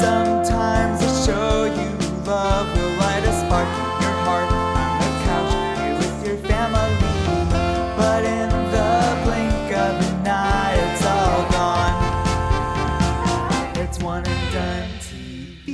Sometimes the show you love will light a spark in your heart on the couch here with your family. But in the blink of an eye, it's all gone. It's one and done TV.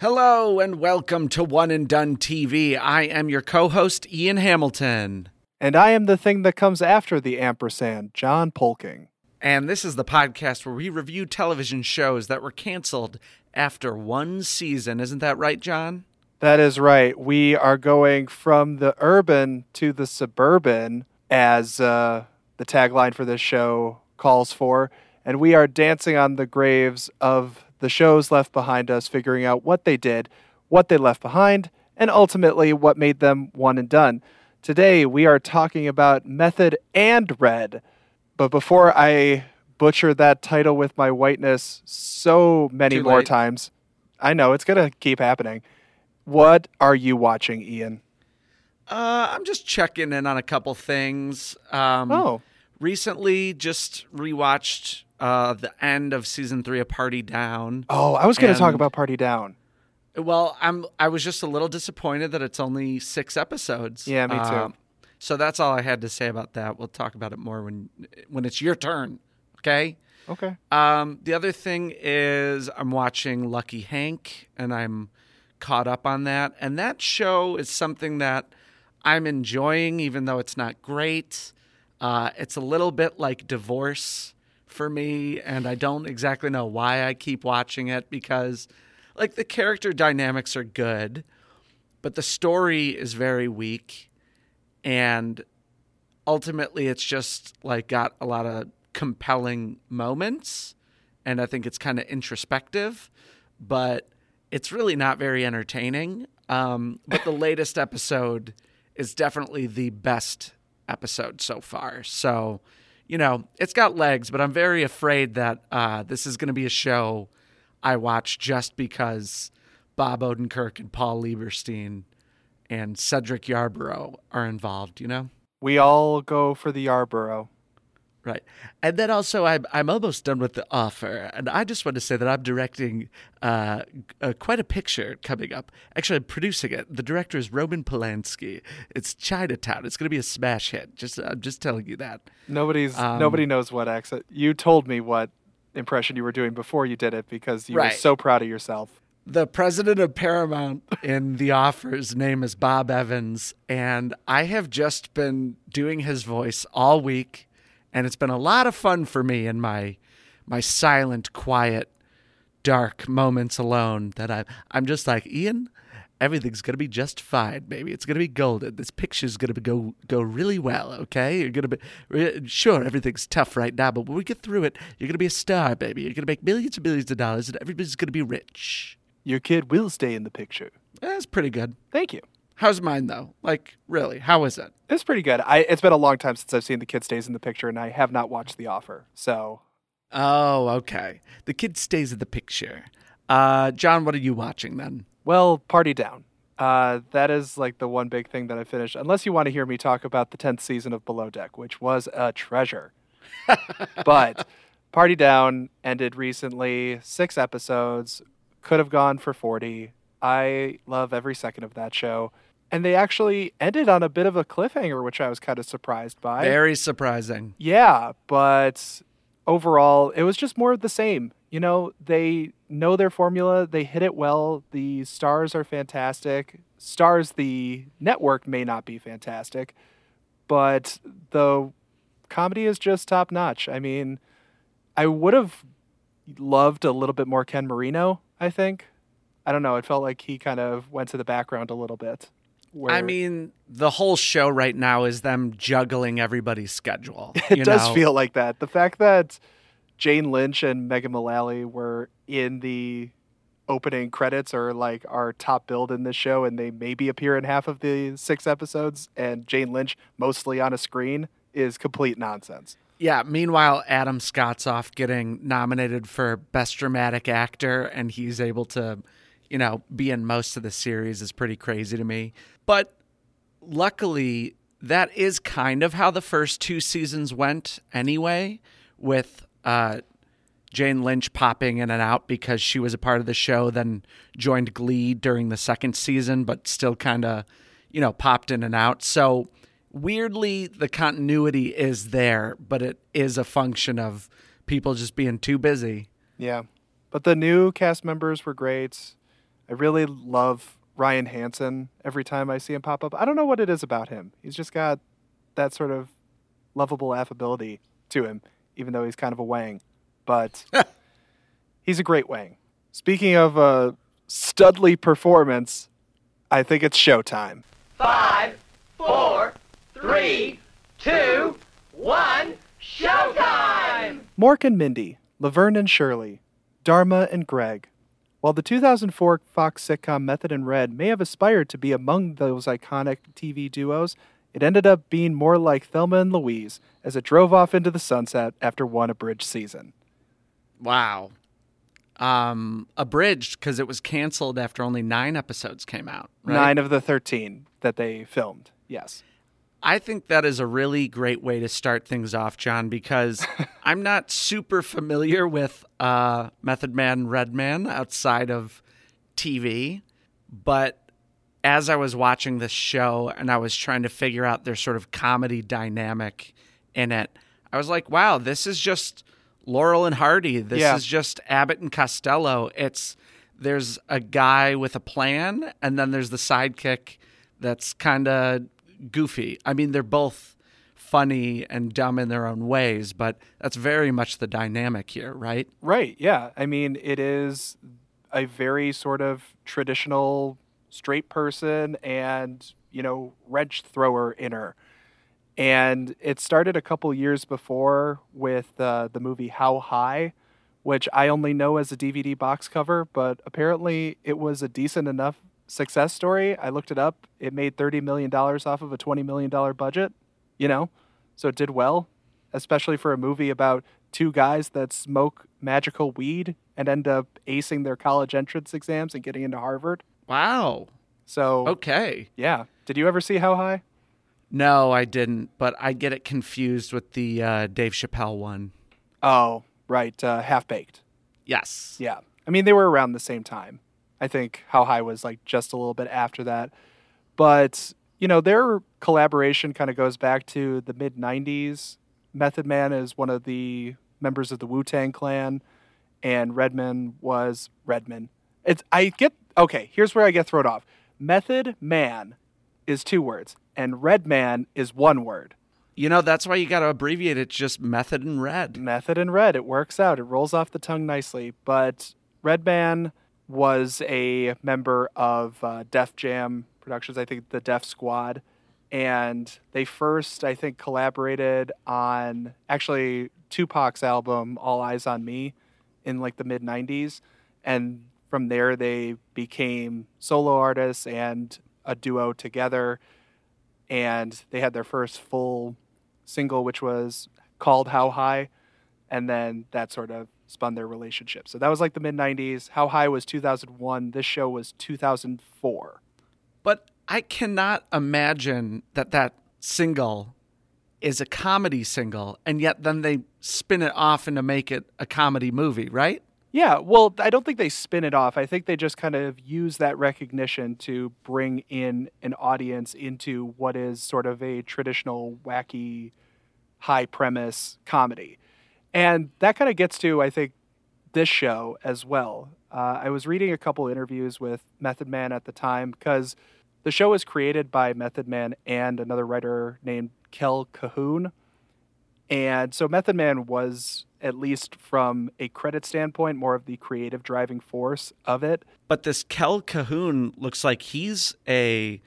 Hello and welcome to One and Done TV. I am your co host, Ian Hamilton. And I am the thing that comes after the ampersand, John Poelking. And this is the podcast where we review television shows that were canceled after one season. Isn't that right, John? That is right. We are going from the urban to the suburban, as uh, the tagline for this show calls for. And we are dancing on the graves of the shows left behind us, figuring out what they did, what they left behind, and ultimately what made them one and done. Today, we are talking about Method and Red. But before I butcher that title with my whiteness so many Too more late. times, I know it's going to keep happening. What are you watching, Ian? Uh, I'm just checking in on a couple things. Um, Oh, Recently, just rewatched uh, the end of season three of Party Down. oh, I was going to talk about Party Down. Well, I'm I was just a little disappointed that it's only six episodes. Yeah, me too. Um, so that's all I had to say about that. We'll talk about it more when when it's your turn. Okay. Okay. Um, the other thing is I'm watching Lucky Hank, and I'm caught up on that. And that show is something that I'm enjoying, even though it's not great. Uh, it's a little bit like divorce for me, and I don't exactly know why I keep watching it because, like, the character dynamics are good, but the story is very weak, and ultimately it's just like got a lot of compelling moments and i think it's kind of introspective but it's really not very entertaining. Um, but the latest episode is definitely the best episode so far. So you know it's got legs but i'm very afraid that uh, this is going to be a show i watch just because bob odenkirk and paul lieberstein and cedric yarbrough are involved you know We all go for the Yarbrough. Right. And then also, I'm, I'm almost done with the offer. And I just want to say that I'm directing uh, uh, quite a picture coming up. Actually, I'm producing it. The director is Roman Polanski. It's Chinatown. It's going to be a smash hit. Just I'm just telling you that. Nobody's Um, nobody knows what accent. You told me what impression you were doing before you did it because you were so proud of yourself. The president of Paramount in The Offer's name is Bob Evans. And I have just been doing his voice all week. And it's been a lot of fun for me in my my silent, quiet, dark moments alone that I I'm just like, Ian, everything's gonna be just fine, baby. It's gonna be golden. This picture's gonna be, go go really well, okay? You're gonna be sure everything's tough right now, but when we get through it, you're gonna be a star, baby. You're gonna make millions and millions of dollars, and everybody's gonna be rich. Your kid will stay in the picture. That's pretty good. Thank you. How's mine though? Like, really? How is it? It's pretty good. I it's been a long time since I've seen the kid stays in the picture and I have not watched The Offer. So Oh, okay. The kid stays in the picture. Uh, John, what are you watching then? Well, party down. Uh, that is like the one big thing that I finished. Unless you want to hear me talk about the tenth season of Below Deck, which was a treasure. but Party Down ended recently, six episodes, could have gone for 40. I love every second of that show. And they actually ended on a bit of a cliffhanger, which I was kind of surprised by. Very surprising. Yeah, but overall, it was just more of the same. You know, they know their formula, they hit it well. The stars are fantastic. Stars, the network may not be fantastic, but the comedy is just top notch. I mean, I would have loved a little bit more Ken Marino, I think. I don't know. It felt like he kind of went to the background a little bit. Where I mean, the whole show right now is them juggling everybody's schedule. It does know? feel like that. The fact that Jane Lynch and Megan Mullally were in the opening credits or like our top build in this show and they maybe appear in half of the six episodes and Jane Lynch mostly on a screen is complete nonsense. Yeah. Meanwhile, Adam Scott's off getting nominated for Best Dramatic Actor, and he's able to, you know, be in most of the series is pretty crazy to me. But luckily, that is kind of how the first two seasons went anyway, with uh, Jane Lynch popping in and out because she was a part of the show, then joined Glee during the second season, but still kind of, you know, popped in and out. So weirdly, the continuity is there, but it is a function of people just being too busy. Yeah. But the new cast members were great. I really love Ryan Hansen every time I see him pop up. I don't know what it is about him. He's just got that sort of lovable affability to him, even though he's kind of a wang. But he's a great wang. Speaking of a studly performance, I think it's showtime. Five, four, three, two, one, showtime! Mork and Mindy, Laverne and Shirley, Dharma and Greg. While the 2004 Fox sitcom Method and Red may have aspired to be among those iconic TV duos, it ended up being more like Thelma and Louise as it drove off into the sunset after one abridged season. Wow. Um, abridged because it was canceled after only nine episodes came out. Right? Nine of the 13 that they filmed, yes. I think that is a really great way to start things off, John, because I'm not super familiar with uh, Method Man, Redman outside of TV. But as I was watching this show and I was trying to figure out their sort of comedy dynamic in it, I was like, wow, this is just Laurel and Hardy. This Yeah. is just Abbott and Costello. It's there's a guy with a plan, and then there's the sidekick that's kind of goofy. I mean, they're both funny and dumb in their own ways, but that's very much the dynamic here, right? Right, yeah. I mean, it is a very sort of traditional straight person and, you know, wrench thrower inner. And it started a couple years before with uh, the movie How High, which I only know as a DVD box cover, but apparently it was a decent enough success story. I looked it up. It made $30 million off of a $20 million budget, you know? So it did well, especially for a movie about two guys that smoke magical weed and end up acing their college entrance exams and getting into Harvard. Wow. So, Okay. yeah. Did you ever see How High? No, I didn't, but I get it confused with the uh, Dave Chappelle one. Oh, right. Uh, Half Baked. Yes. Yeah. I mean, they were around the same time. I think How High was like just a little bit after that. But, you know, their collaboration kind of goes back to the mid 90s. Method Man is one of the members of the Wu Tang Clan, and Redman was Redman. It's, I get, okay, here's where I get thrown off. Method Man is two words, and red man is one word. You know, that's why you got to abbreviate it just Method and Red. Method and Red. It works out. It rolls off the tongue nicely. But Red Man was a member of uh, Def Jam Productions, I think the Def Squad. And they first, I think, collaborated on actually Tupac's album, All Eyez on Me, in like the mid 90s. And from there, they became solo artists and a duo together. And they had their first full single, which was called How High. And then that sort of spun their relationship. So that was like the mid 90s. How High was 2001. This show was 2004. But I cannot imagine that that single is a comedy single, and yet then they spin it off and to make it a comedy movie, right? Yeah, well, I don't think they spin it off. I think they just kind of use that recognition to bring in an audience into what is sort of a traditional, wacky, high premise comedy. And that kind of gets to, I think, this show as well. Uh, I was reading a couple interviews with Method Man at the time because the show was created by Method Man and another writer named Kell Cahoon. And so Method Man was, at least from a credit standpoint, more of the creative driving force of it. But this Kell Cahoon looks like he's a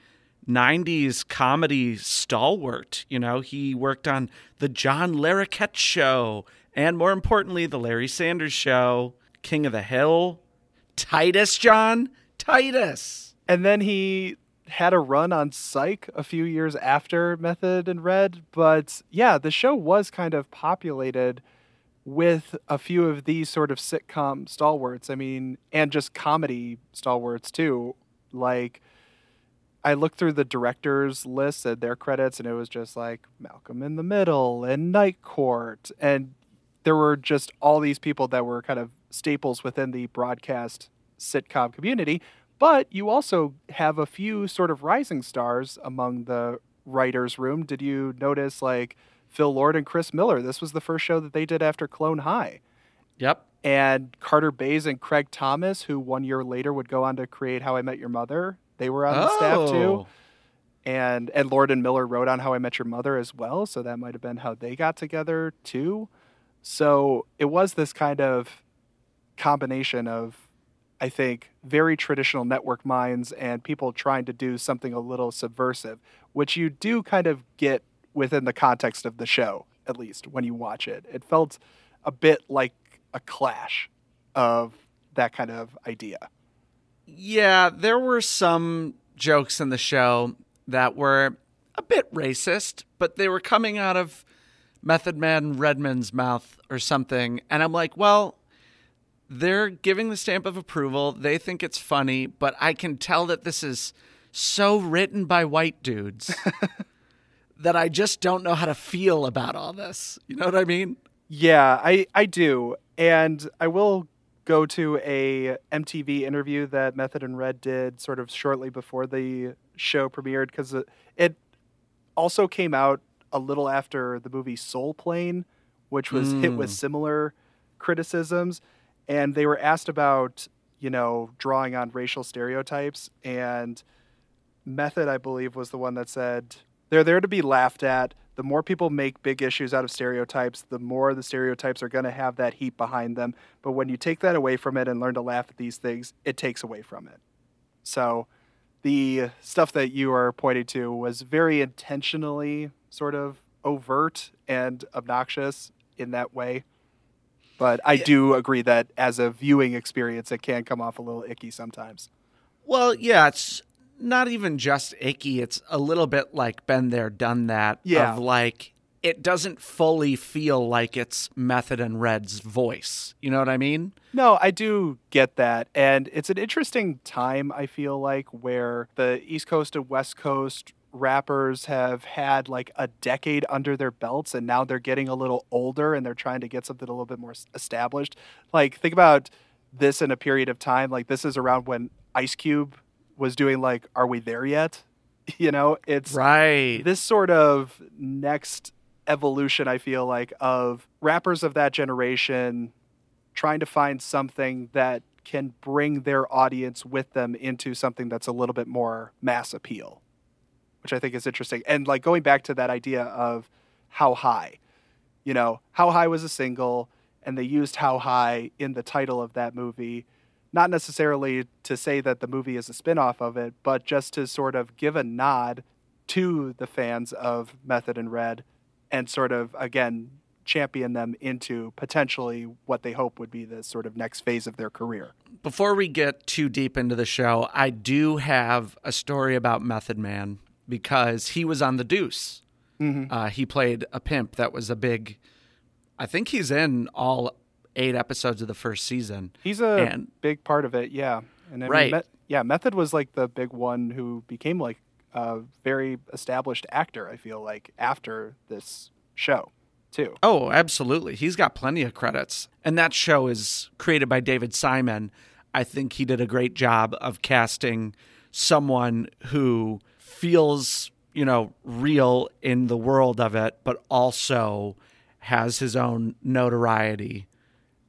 90s comedy stalwart. You know, he worked on The John Larroquette Show, and more importantly, The Larry Sanders Show, King of the Hill, Titus, John, Titus. And then he had a run on Psych a few years after Method and Red. But yeah, the show was kind of populated with a few of these sort of sitcom stalwarts. I mean, and just comedy stalwarts too. Like, I looked through the directors list and their credits, and it was just like Malcolm in the Middle and Night Court, and there were just all these people that were kind of staples within the broadcast sitcom community. But you also have a few sort of rising stars among the writers' room. Did you notice like Phil Lord and Chris Miller? This was the first show that they did after Clone High. Yep. And Carter Bays and Craig Thomas, who one year later would go on to create How I Met Your Mother, they were on the staff too. Oh. And and Lord and Miller wrote on How I Met Your Mother as well, so that might have been how they got together too. So it was this kind of combination of, I think, very traditional network minds and people trying to do something a little subversive, which you do kind of get within the context of the show, at least when you watch it. It felt a bit like a clash of that kind of idea. Yeah, there were some jokes in the show that were a bit racist, but they were coming out of Method Man Redman's mouth or something. And I'm like, well, they're giving the stamp of approval. They think it's funny, but I can tell that this is so written by white dudes that I just don't know how to feel about all this. You know what I mean? Yeah, I, I do. And I will go to a MTV interview that Method and Red did sort of shortly before the show premiered because it, it also came out a little after the movie Soul Plane, which was hit with Mm. similar criticisms. And they were asked about, you know, drawing on racial stereotypes. And Method, I believe, was the one that said they're there to be laughed at. The more people make big issues out of stereotypes, the more the stereotypes are going to have that heat behind them. But when you take that away from it and learn to laugh at these things, it takes away from it. So the stuff that you are pointing to was very intentionally sort of overt and obnoxious in that way. But I do agree that as a viewing experience, it can come off a little icky sometimes. Well, yeah, it's not even just icky. It's a little bit like been there, done that. Yeah. Of like, it doesn't fully feel like it's Method and Red's voice. You know what I mean? No, I do get that. And it's an interesting time, I feel like, where the East Coast and West Coast rappers have had like a decade under their belts and now they're getting a little older and they're trying to get something a little bit more established. Like, think about this in a period of time. Like, this is around when Ice Cube was doing, like, Are We There Yet? You know, it's Right. this sort of next evolution i feel like of rappers of that generation trying to find something that can bring their audience with them into something that's a little bit more mass appeal which i think is interesting. And like going back to that idea of how high you know how high was a single and they used how high in the title of that movie not necessarily to say that the movie is a spin-off of it but just to sort of give a nod to the fans of method and red and sort of again champion them into potentially what they hope would be the sort of next phase of their career. Before we get too deep into the show, I do have a story about Method Man because he was on The Deuce. Uh, he played a pimp that was a big. I think he's in all eight episodes of the first season. he's a And- big part of it yeah and I mean, Right. Me- yeah method was like the big one who became like a very established actor i feel like after this show too Oh, absolutely. He's got plenty of credits. And that show is created by David Simon. I think he did a great job of casting someone who feels, you know, real in the world of it, but also has his own notoriety.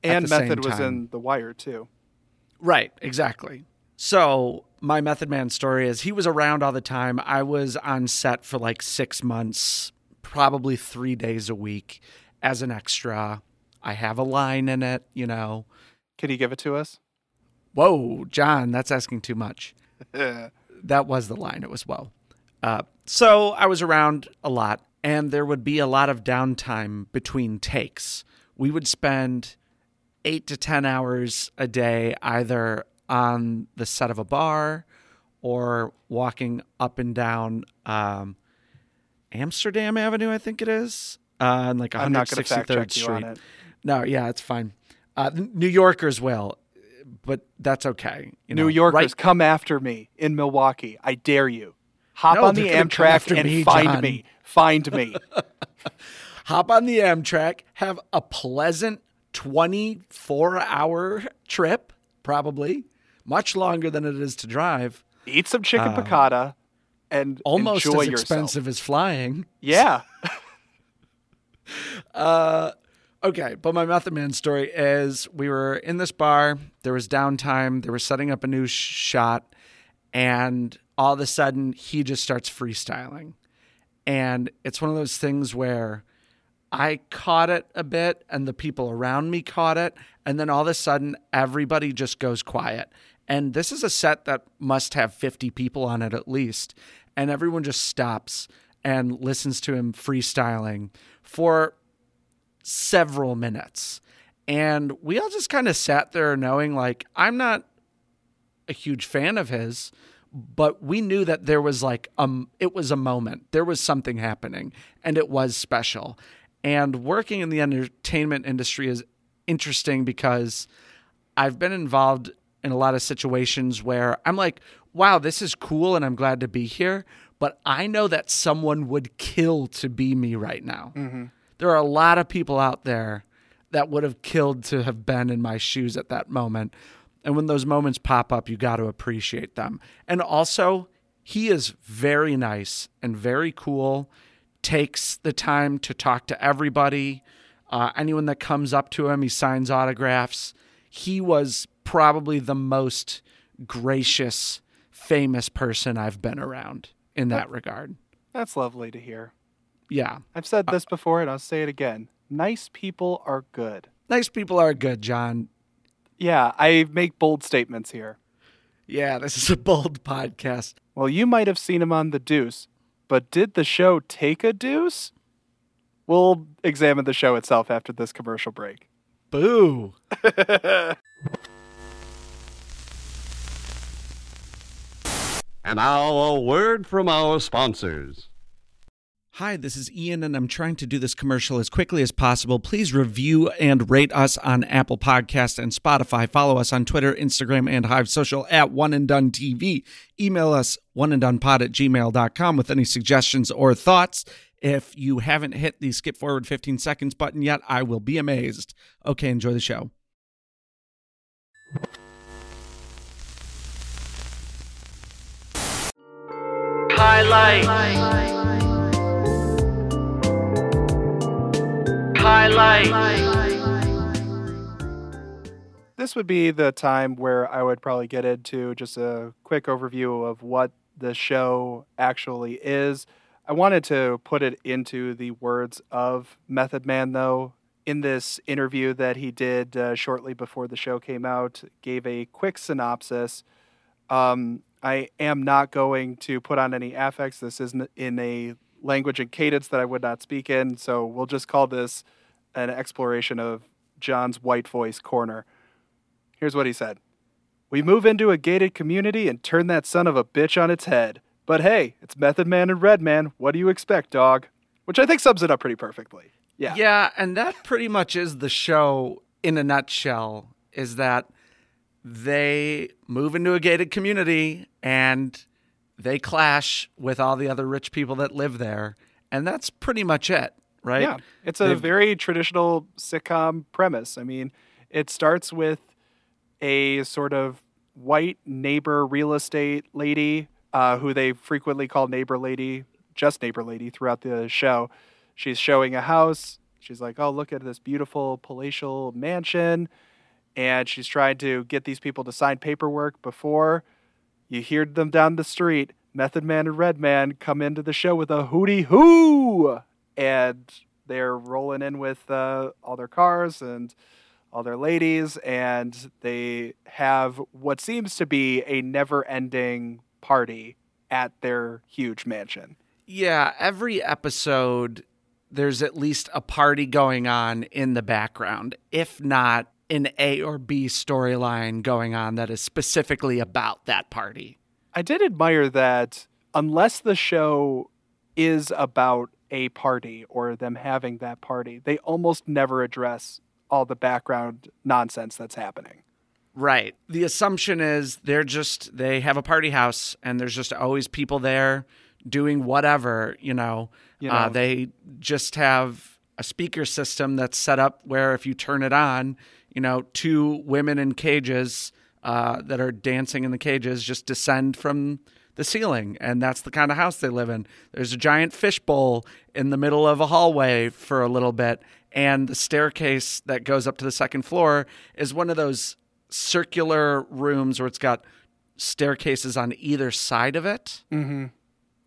and method was in the wire too Right, exactly. So, my Method Man story is he was around all the time. I was on set for like six months, probably three days a week as an extra. I have a line in it, you know. can you give it to us Whoa, John, that's asking too much. that was the line. It was well. Uh, so I was around a lot, and there would be a lot of downtime between takes. We would spend eight to 10 hours a day either on the set of a bar or walking up and down um, Amsterdam Avenue, I think it is, uh, on like i'm not going to 163rd check Street. on No, yeah, it's fine. Uh, New Yorkers will, but that's okay. You new yorkers right- come after me in milwaukee i dare you Hop No, on the gonna come after Amtrak and me, find John. me. Find me. Hop on the Amtrak, have a pleasant 24 hour trip, probably much longer than it is to drive. Eat some chicken piccata and Uh, Almost enjoy as yourself. expensive as flying. Yeah. Okay, but my Method Man story is we were in this bar, there was downtime, they were setting up a new sh- shot, and all of a sudden he just starts freestyling. And it's one of those things where I caught it a bit and the people around me caught it, and then all of a sudden everybody just goes quiet. And this is a set that must have 50 people on it at least, and everyone just stops and listens to him freestyling for several minutes. And we all just kind of sat there knowing, like, I'm not a huge fan of his, but we knew that there was like um it was a moment. There was something happening and it was special. And working in the entertainment industry is interesting because I've been involved in a lot of situations where I'm like, wow, this is cool and I'm glad to be here, but I know that someone would kill to be me right now. There are a lot of people out there that would have killed to have been in my shoes at that moment. And when those moments pop up, you got to appreciate them. And also, he is very nice and very cool, takes the time to talk to everybody. Uh, anyone that comes up to him, he signs autographs. He was probably the most gracious, famous person I've been around in that regard. That's lovely to hear. Yeah. I've said uh, this before and I'll say it again. Nice people are good. Nice people are good, John. Yeah, I make bold statements here. Yeah, this is a bold podcast. Well, you might have seen him on The Deuce, but did the show take a deuce? We'll examine the show itself after this commercial break. Boo. And now a word from our sponsors. Hi, this is Ian, and I'm trying to do this commercial as quickly as possible. Please review and rate us on Apple Podcast and Spotify. Follow us on Twitter, Instagram, and Hive Social at One and Done TV. Email us oneanddonepod at gmail.com with any suggestions or thoughts. If you haven't hit the skip forward 15 seconds button yet, I will be amazed. Okay, enjoy the show. Highlights. Highlights. This would be the time where I would probably get into just a quick overview of what the show actually is. I wanted to put it into the words of Method Man, though. In this interview that he did uh, shortly before the show came out, gave a quick synopsis. Um, I am not going to put on any affects. This isn't in a language and cadence that I would not speak in, so we'll just call this an exploration of John's white voice corner. Here's what he said We move into a gated community and turn that son of a bitch on its head. But hey, it's Method Man and Red Man. What do you expect, dog? Which I think sums it up pretty perfectly. Yeah. Yeah, and that pretty much is the show in a nutshell is that they move into a gated community and they clash with all the other rich people that live there. And that's pretty much it, right? Yeah, it's a They've- very traditional sitcom premise. I mean, it starts with a sort of white neighbor real estate lady uh, who they frequently call neighbor lady, just neighbor lady throughout the show. She's showing a house. She's like, oh, look at this beautiful palatial mansion. And she's trying to get these people to sign paperwork before you hear them down the street. Method Man and Red Man come into the show with a hootie hoo, and they're rolling in with uh, all their cars and all their ladies, and they have what seems to be a never-ending party at their huge mansion. Yeah, every episode there's at least a party going on in the background, if not an A or B storyline going on that is specifically about that party. I did admire that unless the show is about a party or them having that party, they almost never address all the background nonsense that's happening. Right. The assumption is they're just they have a party house and there's just always people there doing whatever, you know. You Uh, they just have a speaker system that's set up where if you turn it on, you know, two women in cages uh, that are dancing in the cages just descend from the ceiling. And that's the kind of house they live in. There's a giant fishbowl in the middle of a hallway for a little bit. And the staircase that goes up to the second floor is one of those circular rooms where it's got staircases on either side of it. Mm-hmm.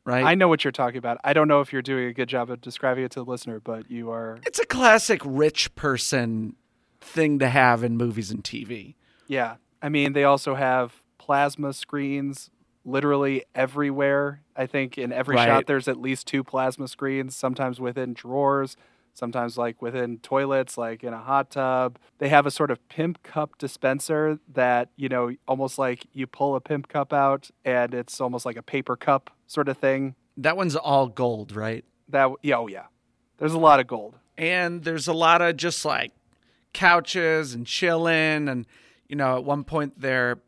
Right? I know what you're talking about. I don't know if you're doing a good job of describing it to the listener, but you are. it's a classic rich person thing to have in movies and TV. Yeah. I mean, they also have plasma screens literally everywhere. I think in every Right. shot, there's at least two plasma screens, sometimes within drawers, sometimes like within toilets, like in a hot tub. They have a sort of pimp cup dispenser that, you know, almost like you pull a pimp cup out and it's almost like a paper cup sort of thing. That one's all gold, right? That, yeah, oh, yeah. There's a lot of gold. And there's a lot of just like couches and chilling. And, you know, at one point they're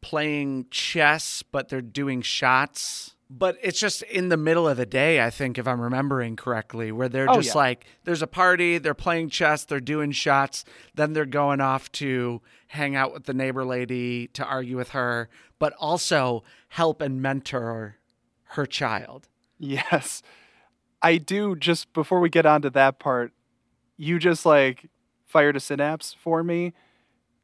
playing chess, but they're doing shots. But it's just in the middle of the day, I think, if I'm remembering correctly, where they're Oh, just yeah. like, there's a party, they're playing chess, they're doing shots, then they're going off to hang out with the neighbor lady to argue with her, but also help and mentor her child. Yes. I do just before we get on to that part, you just like fired a synapse for me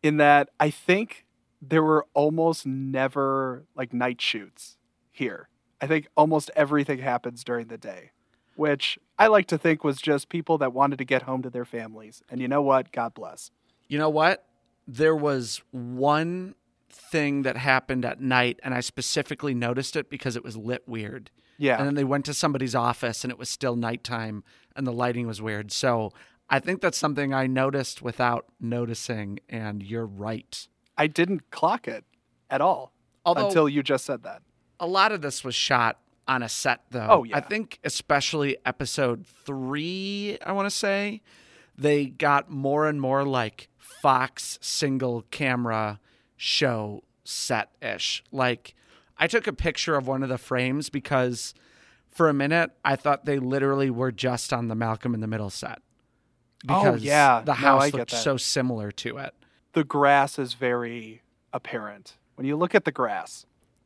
in that I think there were almost never like night shoots here. I think almost everything happens during the day, which I like to think was just people that wanted to get home to their families. And you know what? God bless. You know what? There was one thing that happened at night, and I specifically noticed it because it was lit weird. Yeah. And then they went to somebody's office, and it was still nighttime, and the lighting was weird. So I think that's something I noticed without noticing, and you're right. I didn't clock it at all Although until you just said that. a lot of this was shot on a set, though. Oh, yeah. I think especially episode three, I want to say, they got more and more like Fox single camera show set ish. Like, I took a picture of one of the frames because for a minute I thought they literally were just on the Malcolm in the Middle set. Oh, Because yeah. the house get looked so similar to it. The grass is very apparent. When you look at the grass,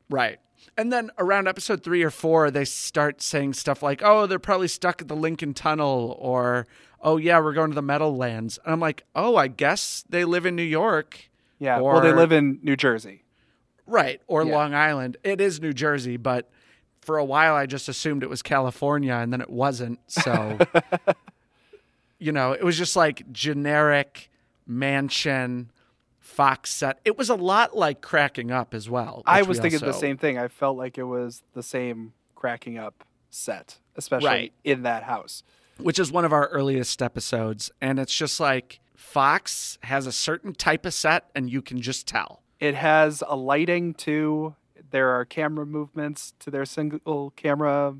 Right. And then around episode three or four, they start saying stuff like, oh, they're probably stuck at the Lincoln Tunnel, or, oh, yeah, we're going to the Meadowlands. And I'm like, oh, I guess they live in New York. Yeah. well, they live in New Jersey. Right. Or Yeah. Long Island. It is New Jersey, but for a while I just assumed it was California, and then it wasn't. So, you know, it was just like generic mansion. Fox set. It was a lot like cracking up as well. I was we thinking the same thing. I felt like it was the same cracking up set, especially Right. in that house. which is one of our earliest episodes. And it's just like Fox has a certain type of set, and you can just tell. It has a lighting too. There are camera movements to their single camera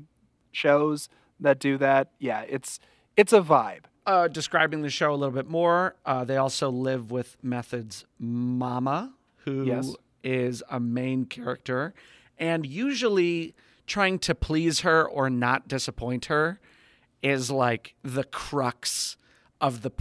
shows that do that. Yeah, it's it's a vibe. Uh, describing the show a little bit more, uh, they also live with Method's mama, who is Yes. a main character, and usually trying to please her or not disappoint her is like the crux of the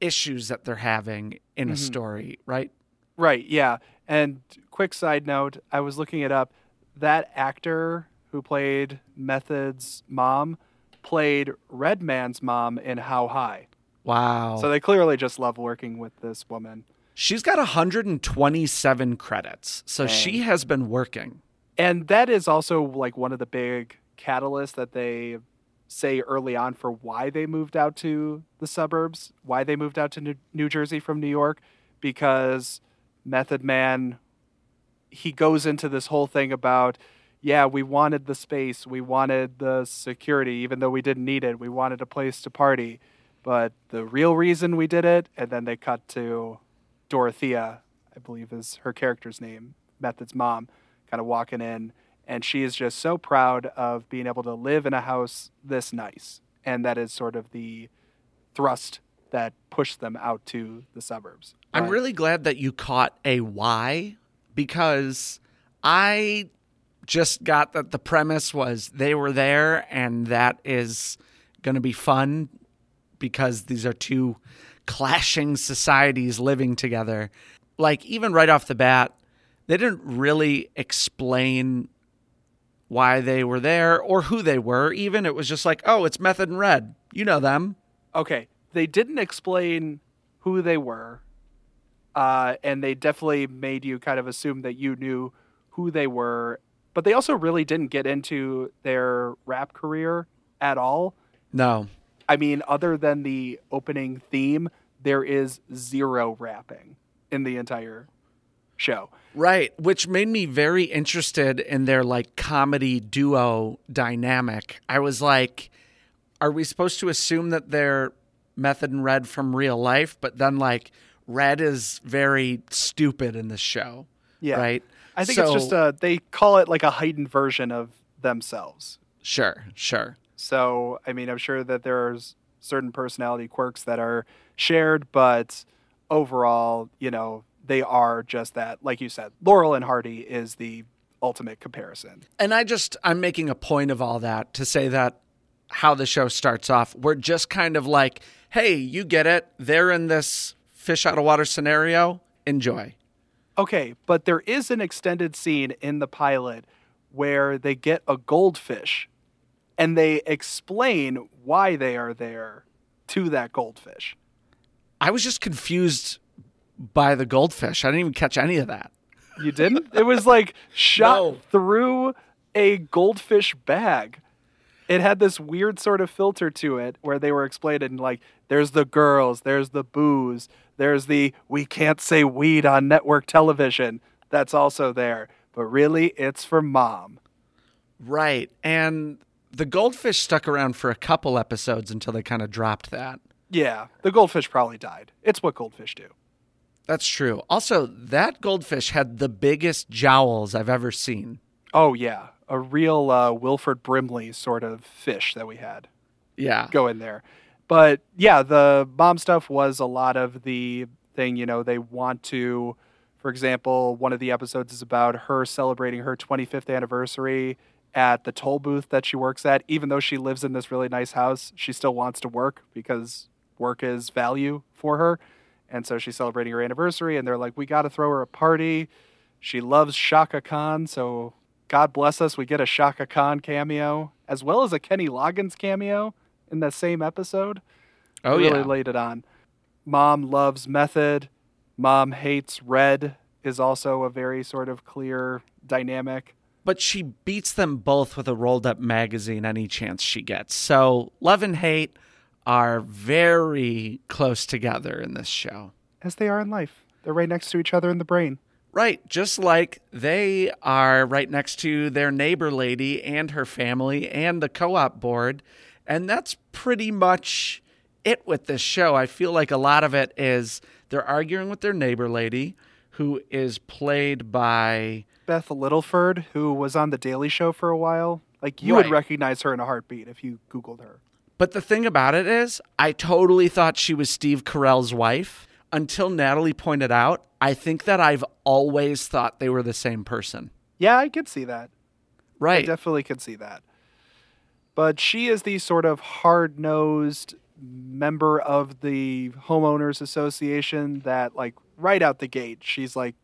issues that they're having in a story, right? Right, yeah. And quick side note, I was looking it up. That actor who played Method's mom played Redman's mom in How High. Wow. So they clearly just love working with this woman. She's got 127 credits, so she has been working. And that is also like one of the big catalysts that they say early on for why they moved out to the suburbs, why they moved out to New- New Jersey from New York, because Method Man, he goes into this whole thing about, yeah, we wanted the space, we wanted the security, even though we didn't need it, we wanted a place to party. But the real reason we did it, and then they cut to Dorothea, I believe is her character's name, Method's mom, kind of walking in, and she is just so proud of being able to live in a house this nice. And that is sort of the thrust that pushed them out to the suburbs. I'm really glad that you caught a why because I just got that the premise was they were there and that is going to be fun because these are two clashing societies living together. Like, even right off the bat, they didn't really explain why they were there or who they were, even. It was just like, oh, it's Method and Red. You know them. Okay, they didn't explain who they were, uh, and they definitely made you kind of assume that you knew who they were. But they also really didn't get into their rap career at all. No. I mean, other than the opening theme, there is zero rapping in the entire show. Right, which made me very interested in their like comedy duo dynamic. I was like, are we supposed to assume that they're Method and Red from real life, but then like Red is very stupid in this show, Yeah. right? I think it's just a, uh, they call it like a heightened version of themselves. sure, sure. So, I mean, I'm sure that there's certain personality quirks that are shared, but overall, you know, they are just that. Like you said, Laurel and Hardy is the ultimate comparison. And I just I'm making a point of all that to say that how the show starts off, we're just kind of like, hey, you get it. They're in this fish out of water scenario. Enjoy. Okay, but there is an extended scene in the pilot where they get a goldfish and they explain why they are there to that goldfish. I was just confused by the goldfish. I didn't even catch any of that. You didn't? it was like shot No. through a goldfish bag. It had this weird sort of filter to it where they were explaining like there's the girls, there's the booze, there's the we can't say weed on network television. That's also there. But really it's for mom. Right. And the goldfish stuck around for a couple episodes until they kind of dropped that. Yeah, the goldfish probably died. It's what goldfish do. That's true. Also, that goldfish had the biggest jowls I've ever seen. Oh yeah, a real uh, Wilford Brimley sort of fish that we had. Yeah. go in there. But yeah, the mom stuff was a lot of the thing, you know, they want to, for example, one of the episodes is about her celebrating her 25th anniversary at the toll booth that she works at. Even though she lives in this really nice house, she still wants to work because work is value for her. And so she's celebrating her anniversary, and they're like, we got to throw her a party. She loves Chaka Khan, so God bless us, we get a Chaka Khan cameo, as well as a Kenny Loggins cameo in that same episode. Oh, really yeah. laid it on. Mom loves method. Mom hates red is also a very sort of clear dynamic. But she beats them both with a rolled up magazine any chance she gets. So love and hate are very close together in this show. As they are in life. They're right next to each other in the brain. Right, just like they are right next to their neighbor lady and her family and the co op board. And that's pretty much it with this show. I feel like a lot of it is they're arguing with their neighbor lady, who is played by. Beth Littleford, who was on The Daily Show for a while, like you would recognize her in a heartbeat if you Googled her. But the thing about it is, I totally thought she was Steve Carell's wife until Natalie pointed out. I think that I've always thought they were the same person. Yeah, I could see that. Right. I Right. definitely could see that. But she is the sort of hard nosed member of the homeowners association that, like, right out the gate, she's like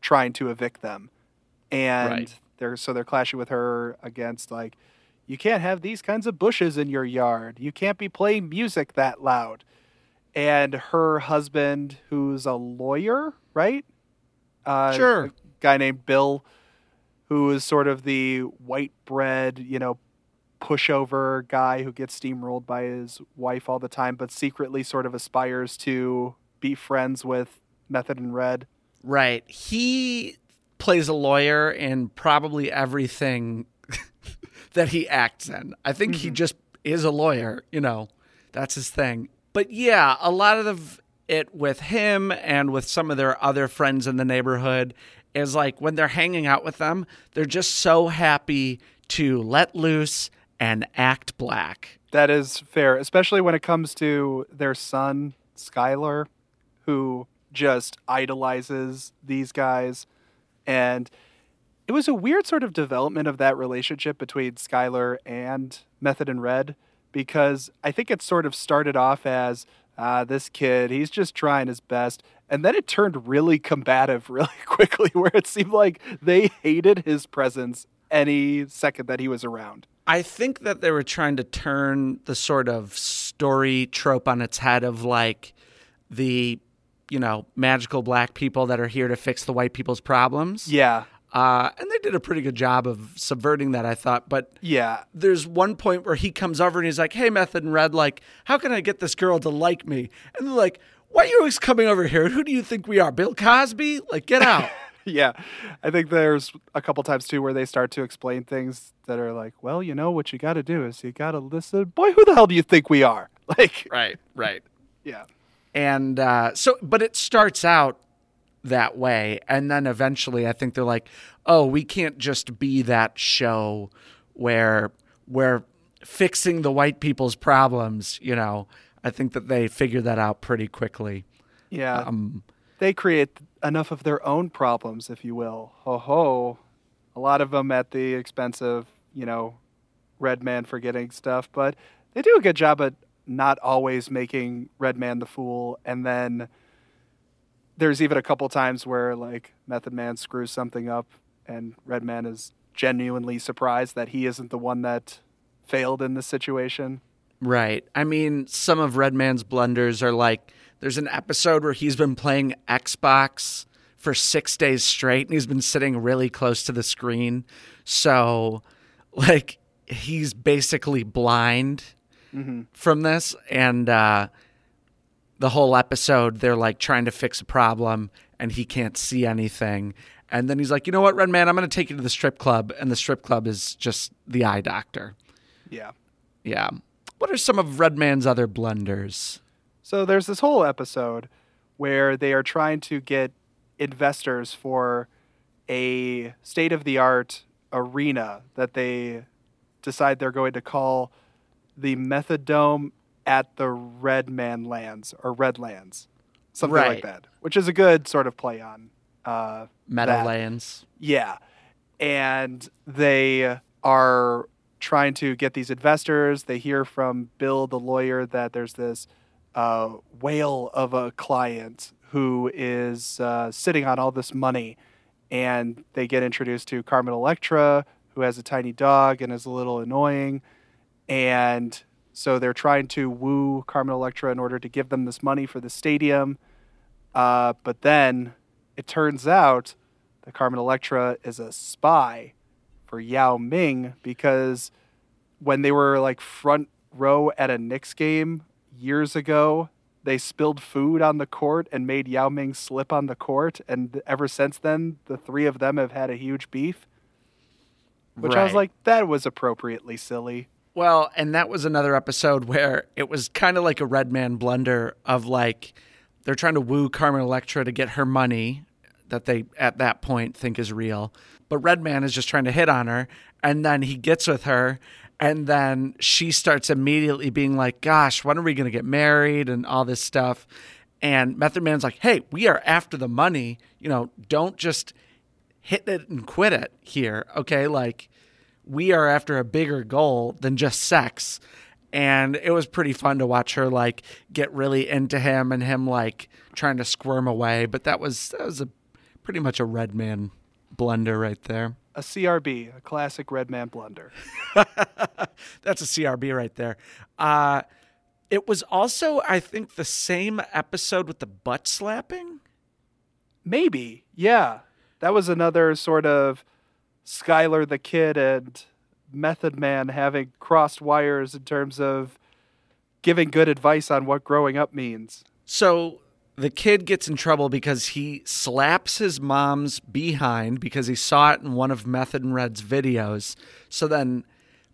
trying to evict them. And Right. they're so they're clashing with her against like, you can't have these kinds of bushes in your yard. You can't be playing music that loud. And her husband, who's a lawyer, right? Uh, Sure. A guy named Bill, who is sort of the white bread, you know, pushover guy who gets steamrolled by his wife all the time, but secretly sort of aspires to be friends with Method and Red. Right. He plays a lawyer in probably everything that he acts in. I think he mm-hmm. just is a lawyer, you know. That's his thing. But yeah, a lot of it with him and with some of their other friends in the neighborhood is like when they're hanging out with them, they're just so happy to let loose and act black. That is fair, especially when it comes to their son, Skylar, who just idolizes these guys. And it was a weird sort of development of that relationship between Skylar and Method and Red because I think it sort of started off as uh, this kid, he's just trying his best. And then it turned really combative really quickly, where it seemed like they hated his presence any second that he was around. I think that they were trying to turn the sort of story trope on its head of like the, you know, magical black people that are here to fix the white people's problems. Yeah. Uh, and they did a pretty good job of subverting that, I thought. But Yeah. there's one point where he comes over and he's like, "Hey, Method and Red, like, how can I get this girl to like me?" And they're like, "Why are you always coming over here? Who do you think we are, Bill Cosby? Like, get out!" Yeah. I think there's a couple times too where they start to explain things that are like, well, you know, what you got to do is you got to listen. Boy, who the hell do you think we are? Like, right, right. yeah. And uh, so, but it starts out that way, and then eventually, I think they're like, "Oh, we can't just be that show where we're fixing the white people's problems." You know, I think that they figure that out pretty quickly. Yeah. Um, they create enough of their own problems, if you will. Ho ho. A lot of them at the expense of, you know, Redman forgetting stuff, but they do a good job at not always making Redman the fool. And then there's even a couple times where, like, Method Man screws something up, and Redman is genuinely surprised that he isn't the one that failed in this situation. Right. I mean, some of Redman's blunders are like there's an episode where he's been playing Xbox for six days straight and he's been sitting really close to the screen. So, like, he's basically blind from this. And uh, the whole episode, they're like trying to fix a problem and he can't see anything. And then he's like, you know what, Redman, I'm going to take you to the strip club. And the strip club is just the eye doctor. Yeah. Yeah. What are some of Redman's other blunders? So there's this whole episode where they are trying to get investors for a state of the art arena that they decide they're going to call the Method Dome at the Red Man Lands or Redlands, something Right. like that, which is a good sort of play on uh. Meadowlands. Yeah. And they are trying to get these investors. They hear from Bill, the lawyer, that there's this uh, whale of a client who is uh, sitting on all this money. And they get introduced to Carmen Electra, who has a tiny dog and is a little annoying. And so they're trying to woo Carmen Electra in order to give them this money for the stadium. Uh, but then it turns out that Carmen Electra is a spy for Yao Ming because when they were like front row at a Knicks game years ago, they spilled food on the court and made Yao Ming slip on the court. And ever since then, the three of them have had a huge beef. Which I was like, that was appropriately silly. Well, and that was another episode where it was kind of like a Redman blunder of like they're trying to woo Carmen Electra to get her money that they at that point think is real. But Redman is just trying to hit on her and then he gets with her and then she starts immediately being like, "Gosh, when are we going to get married?" and all this stuff. And Method Man's like, "Hey, we are after the money. You know, don't just hit it and quit it here. Okay, like we are after a bigger goal than just sex. And it was pretty fun to watch her like get really into him and him like trying to squirm away. But that was that was a pretty much a Redman blunder right there. A CRB, a classic Redman blunder. That's a CRB right there. Uh it was also, I think, the same episode with the butt slapping. Maybe, yeah. That was another sort of Skylar the Kid and Method Man having crossed wires in terms of giving good advice on what growing up means. So the kid gets in trouble because he slaps his mom's behind because he saw it in one of Method and Red's videos. So then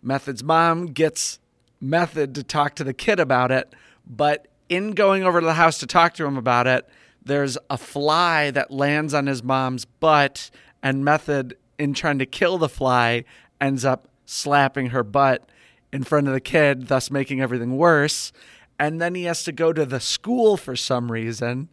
Method's mom gets Method to talk to the kid about it, but in going over to the house to talk to him about it, there's a fly that lands on his mom's butt and Method in trying to kill the fly ends up slapping her butt in front of the kid, thus making everything worse. And then he has to go to the school for some reason.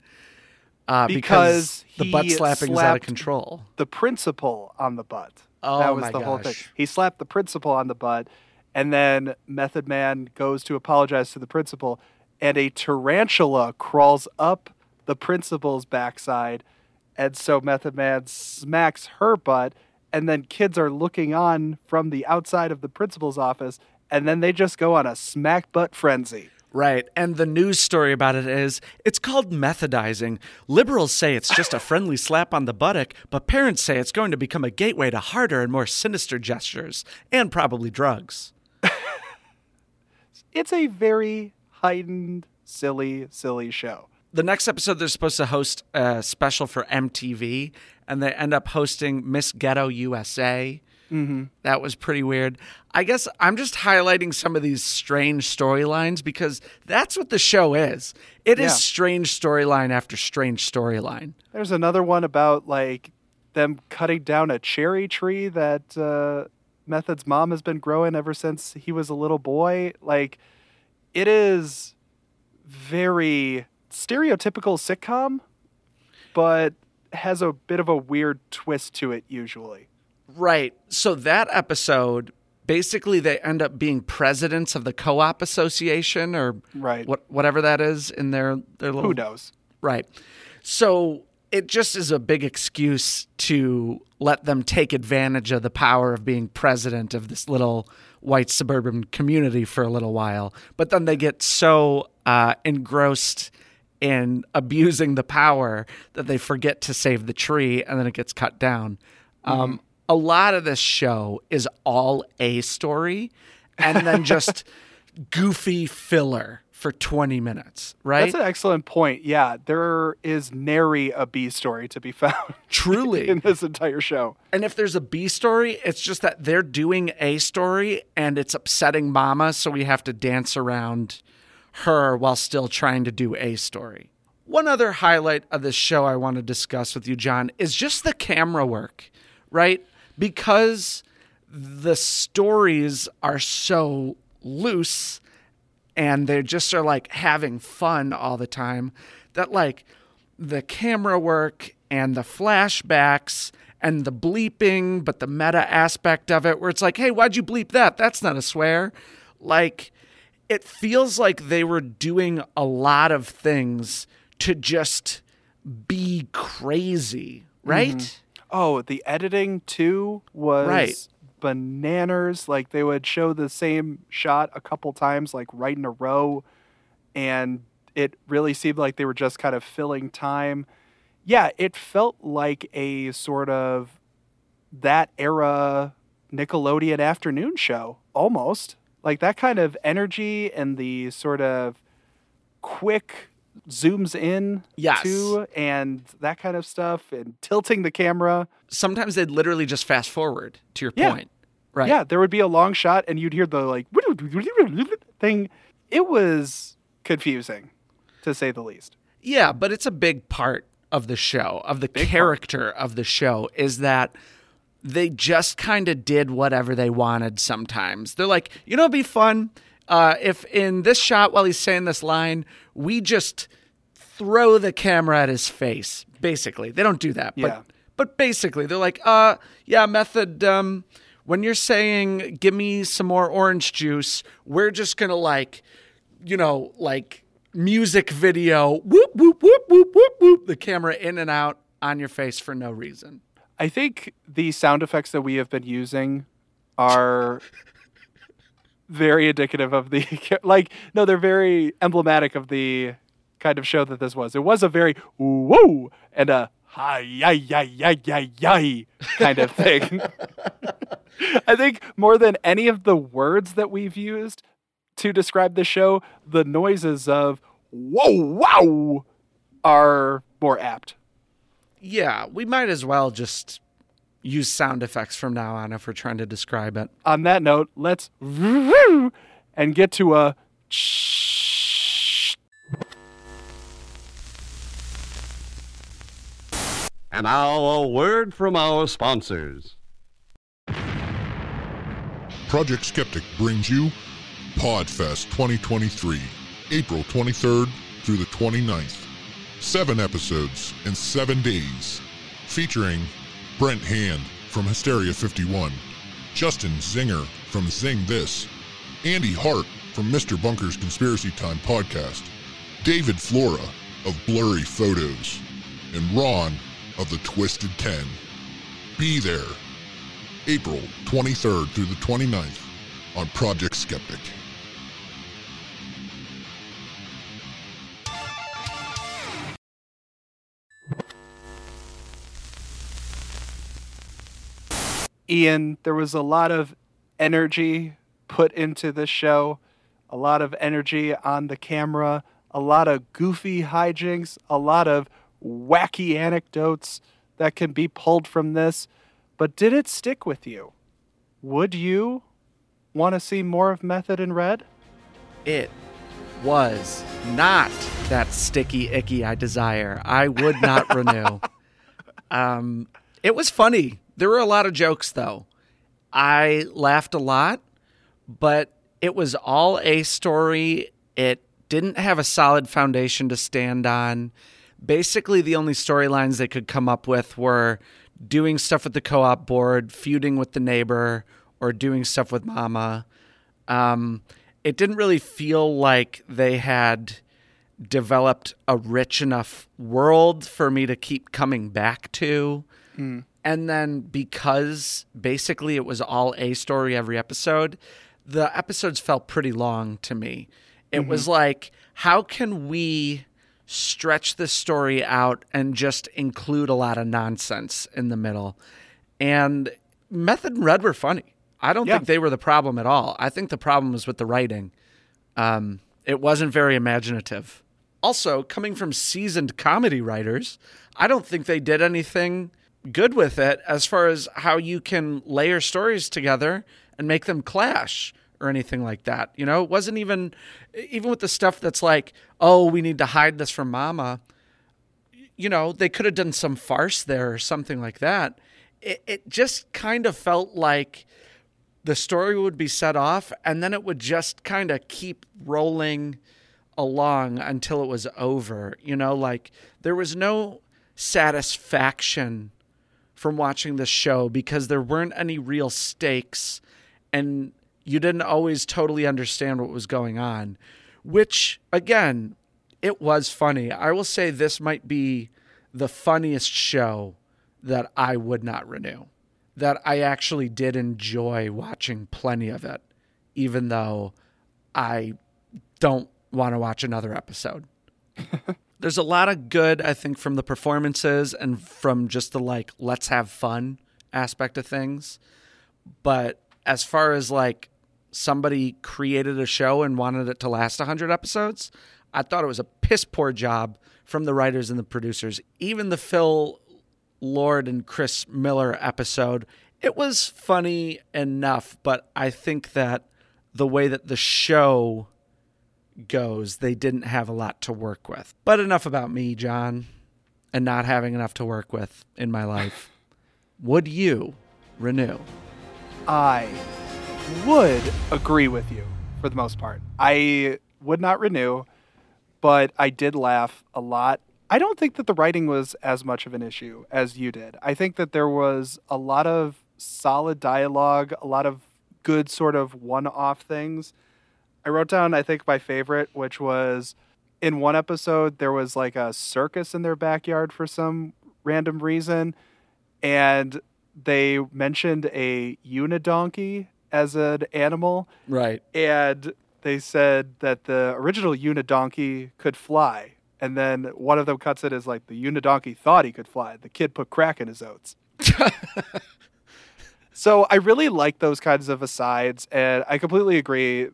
uh, Because the butt slapping is out of control. the principal on the butt. Oh, that was my the whole thing. He slapped the principal on the butt, and then Method Man goes to apologize to the principal, and a tarantula crawls up the principal's backside, and so Method Man smacks her butt, and then kids are looking on from the outside of the principal's office, and then they just go on a smack butt frenzy. Right. And the news story about it is it's called methodizing. Liberals say it's just a friendly slap on the buttock, but parents say it's going to become a gateway to harder and more sinister gestures and probably drugs. It's a very heightened, silly, silly show. The next episode, they're supposed to host a special for MTV, and they end up hosting Miss Ghetto USA. Mm-hmm. That was pretty weird. I guess I'm just highlighting some of these strange storylines because that's what the show is. It is Yeah. strange storyline after strange storyline. There's another one about like them cutting down a cherry tree that uh, Method's mom has been growing ever since he was a little boy. Like, it is very stereotypical sitcom, but has a bit of a weird twist to it usually. Right. So that episode, basically, they end up being presidents of the co-op association or Right. what, whatever that is in their their little Who knows? Right. So it just is a big excuse to let them take advantage of the power of being president of this little white suburban community for a little while. But then they get so uh, engrossed in abusing the power that they forget to save the tree and then it gets cut down. Um, a lot of this show is all a story and then just goofy filler for 20 minutes, right? That's an excellent point. Yeah, there is nary a B story to be found Truly. in this entire show. And if there's a B story, it's just that they're doing A story and it's upsetting mama, so we have to dance around her while still trying to do A story. One other highlight of this show I want to discuss with you, John, is just the camera work, right? Because the stories are so loose and they just are like having fun all the time that like the camera work and the flashbacks and the bleeping but the meta aspect of it where it's like hey why'd you bleep that? That's not a swear. Like it feels like they were doing a lot of things to just be crazy right mm-hmm. Oh, the editing too was Right. bananas. Like they would show the same shot a couple times, like right in a row, and it really seemed like they were just kind of filling time. Yeah, it felt like a sort of that era Nickelodeon afternoon show, almost. Like that kind of energy and the sort of quick zooms in Yes. to and that kind of stuff and tilting the camera. sometimes they'd literally just fast forward to your Yeah. point right Yeah, there would be a long shot and you'd hear the like thing. It was confusing to say the least. Yeah, but it's a big part of the show, of the character of the show, is that they just kind of did whatever they wanted sometimes. They're like, you know, it'd be fun uh, if in this shot while he's saying this line, we just throw the camera at his face. Basically, they don't do that, but Yeah. but basically, they're like, uh, yeah, method. Um, when you're saying, give me some more orange juice, we're just gonna like, you know, like music video, whoop whoop whoop whoop whoop whoop, the camera in and out on your face for no reason. I think the sound effects that we have been using are very indicative of the like no they're very emblematic of the kind of show that this was. It was a very whoa and a hi yi yi yi yi yi kind of thing. I think more than any of the words that we've used to describe the show, the noises of whoa wow are more apt. Yeah, we might as well just use sound effects from now on if we're trying to describe it. on that note, let's and get to a And now a word from our sponsors. Project Skeptic brings you Podfest 2023, April 23rd through the 29th. Seven episodes in seven days, featuring Brent Hand from Hysteria 51, Justin Zinger from Zing This, Andy Hart from Mr. Bunker's Conspiracy Time podcast, David Flora of Blurry Photos, and Ron of the Twisted Ten. Be there April 23rd through the 29th on Project Skeptic. Ian, there was a lot of energy put into this show, a lot of energy on the camera, a lot of goofy hijinks, a lot of wacky anecdotes that can be pulled from this. But did it stick with you? Would you want to see more of Method and Red? It was not that sticky icky I desire. I would not renew. Um, it was funny. There were a lot of jokes though. I laughed a lot, but it was all a story. It didn't have a solid foundation to stand on. Basically, the only storylines they could come up with were doing stuff with the co op board, feuding with the neighbor, or doing stuff with mama. Um, it didn't really feel like they had developed a rich enough world for me to keep coming back to. And then because basically it was all a story every episode, the episodes felt pretty long to me. It was like, how can we stretch this story out and just include a lot of nonsense in the middle? And Method and Red were funny. I don't Yeah. think they were the problem at all. I think the problem was with the writing. Um, it wasn't very imaginative. Also, coming from seasoned comedy writers, I don't think they did anything good with it as far as how you can layer stories together and make them clash or anything like that. You know, it wasn't even even with the stuff that's like, oh, we need to hide this from mama. You know, they could have done some farce there or something like that. It, it just kind of felt like the story would be set off and then it would just kind of keep rolling along until it was over. You know, like there was no satisfaction from watching this show because there weren't any real stakes and you didn't always totally understand what was going on, which again, it was funny. I will say this might be the funniest show that I would not renew. That I actually did enjoy watching plenty of it, even though I don't want to watch another episode. There's a lot of good, I think, from the performances and from just the like, let's have fun aspect of things. But as far as like somebody created a show and wanted it to last 100 episodes, I thought it was a piss poor job from the writers and the producers. Even the Phil Lord and Chris Miller episode, it was funny enough, but I think that the way that the show goes, they didn't have a lot to work with. But enough about me, John, and not having enough to work with in my life. Would you renew? I would agree with you for the most part. I would not renew, but I did laugh a lot. I don't think that the writing was as much of an issue as you did. I think that there was a lot of solid dialogue, a lot of good sort of one off things. I wrote down, I think, my favorite, which was in one episode, there was like a circus in their backyard for some random reason. And they mentioned a unidonkey as an animal. Right. And they said that the original unidonkey could fly. And then one of them cuts it as like the unidonkey thought he could fly. The kid put crack in his oats. so I really like those kinds of asides, and I completely agree.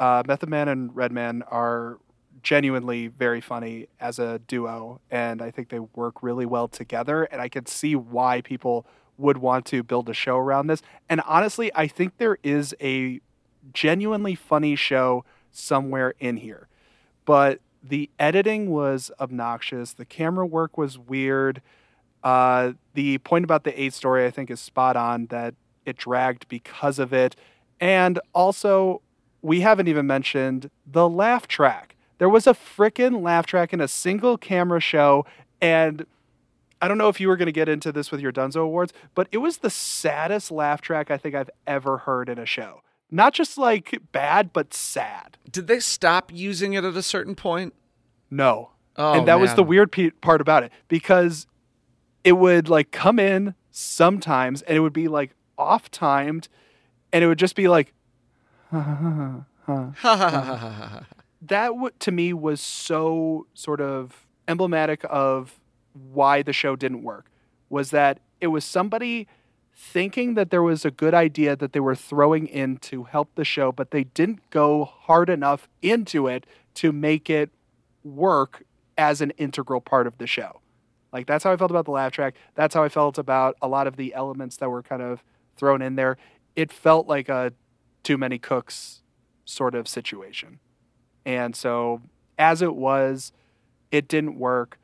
Uh, Method Man and Redman are genuinely very funny as a duo, and I think they work really well together. And I can see why people would want to build a show around this. And honestly, I think there is a genuinely funny show somewhere in here, but the editing was obnoxious. The camera work was weird. Uh, the point about the A story, I think, is spot on that it dragged because of it. And also, we haven't even mentioned the laugh track. There was a frickin' laugh track in a single camera show, and I don't know if you were going to get into this with your Dunzo Awards, but it was the saddest laugh track I think I've ever heard in a show. Not just like bad, but sad. Did they stop using it at a certain point? No. Oh, and that was the weird pe- part about it because it would like come in sometimes and it would be like off timed and it would just be like that to me was so sort of emblematic of why the show didn't work was that it was somebody thinking that there was a good idea that they were throwing in to help the show but they didn't go hard enough into it to make it work as an integral part of the show. Like that's how i felt about the laugh track. That's how i felt about a lot of the elements that were kind of thrown in there. It felt like a too many cooks sort of situation and so, as it was, it didn't work.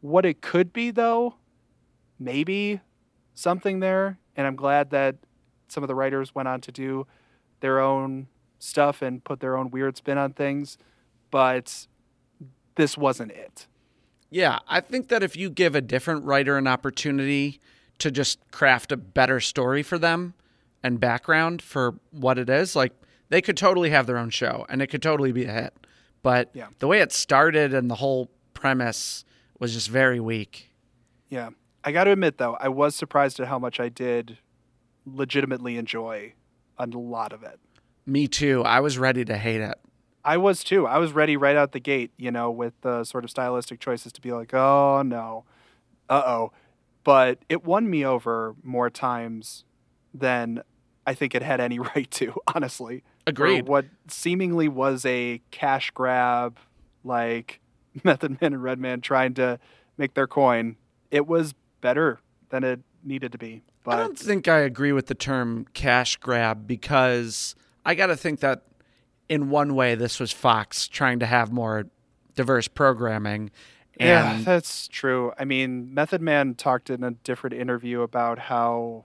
What it could be, though, maybe something there. And I'm glad that some of the writers went on to do their own stuff and put their own weird spin on things. But this wasn't it. Yeah, I think that if you give a different writer an opportunity to just craft a better story for them and background for what it is, like they could totally have their own show and it could totally be a hit. But Yeah. the way it started and the whole premise was just very weak. Yeah. I got to admit, though, I was surprised at how much I did legitimately enjoy a lot of it. Me too. I was ready to hate it. I was too. I was ready right out the gate, you know, with the sort of stylistic choices to be like, oh no, uh oh. But it won me over more times than I think it had any right to, honestly. Agreed. what seemingly was a cash grab, like Method Man and Redman trying to make their coin, it was better than it needed to be. I don't think I agree with the term cash grab because I got to think that in one way this was Fox trying to have more diverse programming. Yeah, that's true. I mean, Method Man talked in a different interview about how,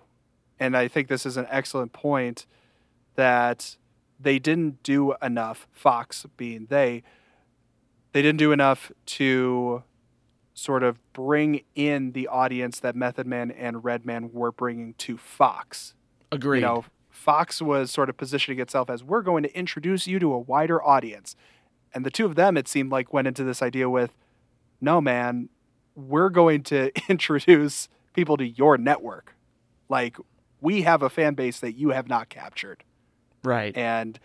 and I think this is an excellent point, that they didn't do enough, Fox being they, they didn't do enough to sort of bring in the audience that Method Man and Redman were bringing to Fox. agreed. You know, Fox was sort of positioning itself as we're going to introduce you to a wider audience. And the two of them, it seemed like, went into this idea with, no, man, we're going to introduce people to your network. Like, we have a fan base that you have not captured. right. And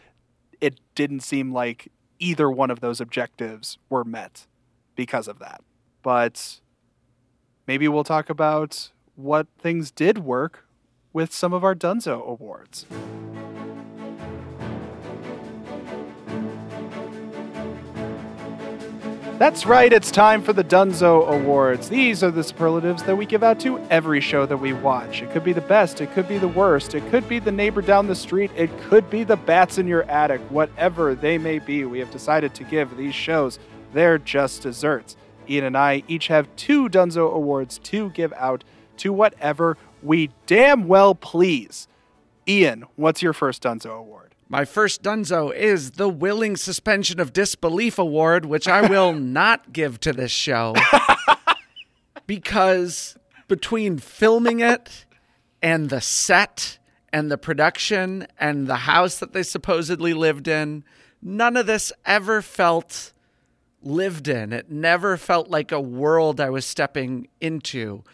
it didn't seem like either one of those objectives were met because of that. But maybe we'll talk about what things did work with some of our Dunzo awards. That's right, it's time for the Dunzo Awards. These are the superlatives that we give out to every show that we watch. It could be the best, it could be the worst, it could be the neighbor down the street, it could be the bats in your attic. Whatever they may be, we have decided to give these shows their just desserts. Ian and I each have two Dunzo Awards to give out to whatever we damn well please. Ian, what's your first Dunzo Award? My first dunzo is the Willing Suspension of Disbelief Award, which I will not give to this show because between filming it and the set and the production and the house that they supposedly lived in, none of this ever felt lived in. It never felt like a world I was stepping into.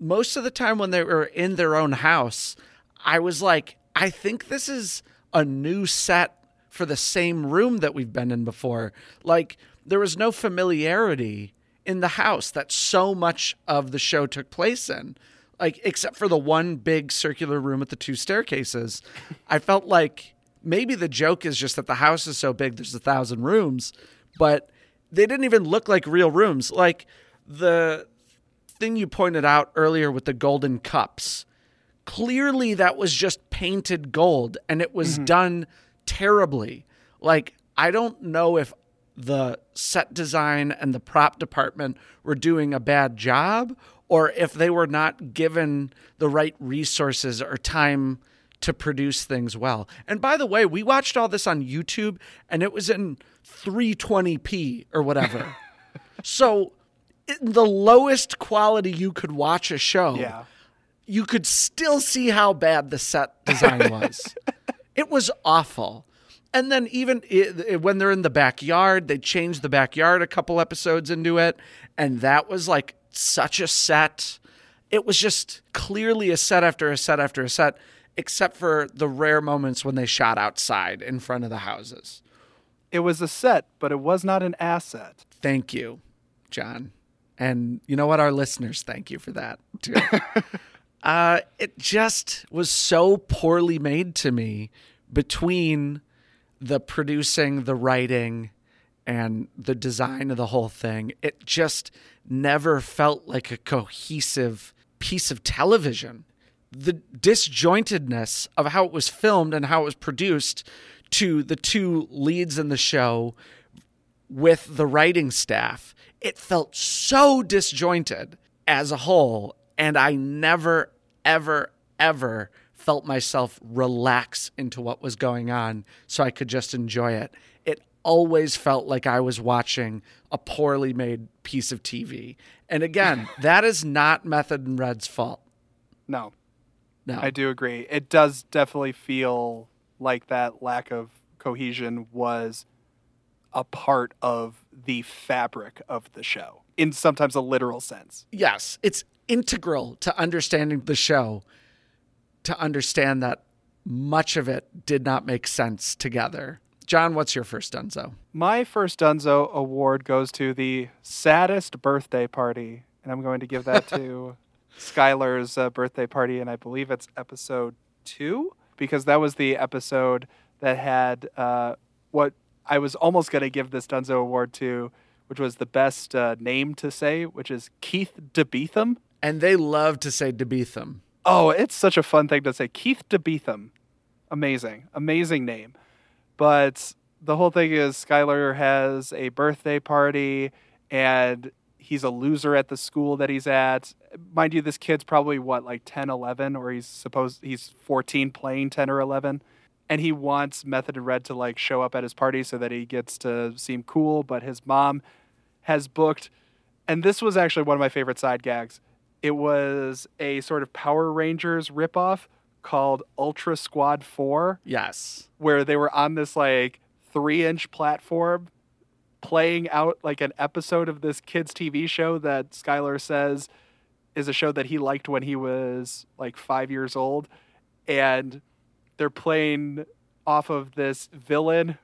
Most of the time when they were in their own house, I was like, I think this is a new set for the same room that we've been in before. Like, there was no familiarity in the house that so much of the show took place in. Like, except for the one big circular room with the two staircases. I felt like maybe the joke is just that the house is so big, there's a thousand rooms, but they didn't even look like real rooms. Like, the thing you pointed out earlier with the golden cups clearly that was just painted gold and it was mm-hmm. done terribly. Like, I don't know if the set design and the prop department were doing a bad job or if they were not given the right resources or time to produce things well. And by the way, we watched all this on YouTube and it was in 320p or whatever. so, in the lowest quality you could watch a show, Yeah. You could still see how bad the set design was. it was awful. And then even i i- when they're in the backyard, they changed the backyard a couple episodes into it, and that was like such a set. It was just clearly a set after a set after a set, except for the rare moments when they shot outside in front of the houses. It was a set, but it was not an asset. Thank you, John. And you know what? Our listeners thank you for that too. uh, it just was so poorly made to me between the producing, the writing, and the design of the whole thing. It just never felt like a cohesive piece of television. The disjointedness of how it was filmed and how it was produced to the two leads in the show with the writing staff, it felt so disjointed as a whole. And I never, ever, ever felt myself relax into what was going on so I could just enjoy it. It always felt like I was watching a poorly made piece of TV. And again, that is not Method and Red's fault. No, No. I do agree. It does definitely feel like that lack of cohesion was a part of the fabric of the show in sometimes a literal sense. yes, it's integral to understanding the show to understand that much of it did not make sense together. John, what's your first Dunzo? My first Dunzo award goes to the saddest birthday party, and I'm going to give that to Skylar's uh, birthday party, and I believe it's episode two because that was the episode that had uh, what I was almost going to give this Dunzo award to, which was the best uh, name to say, which is Keith DeBeetham. And they love to say Debetham. Oh, it's such a fun thing to say. Keith DeBeetham. Amazing. Amazing name. But the whole thing is Skylar has a birthday party and he's a loser at the school that he's at. Mind you, this kid's probably what, like 10, 11, or he's supposed he's 14 playing 10 or 11. And he wants Method and Red to like show up at his party so that he gets to seem cool, but his mom has booked and this was actually one of my favorite side gags. It was a sort of Power Rangers ripoff called Ultra Squad 4, Yes. where they were on this like three inch platform playing out like an episode of this kids' TV show that Skylar says is a show that he liked when he was like five years old. And they're playing off of this villain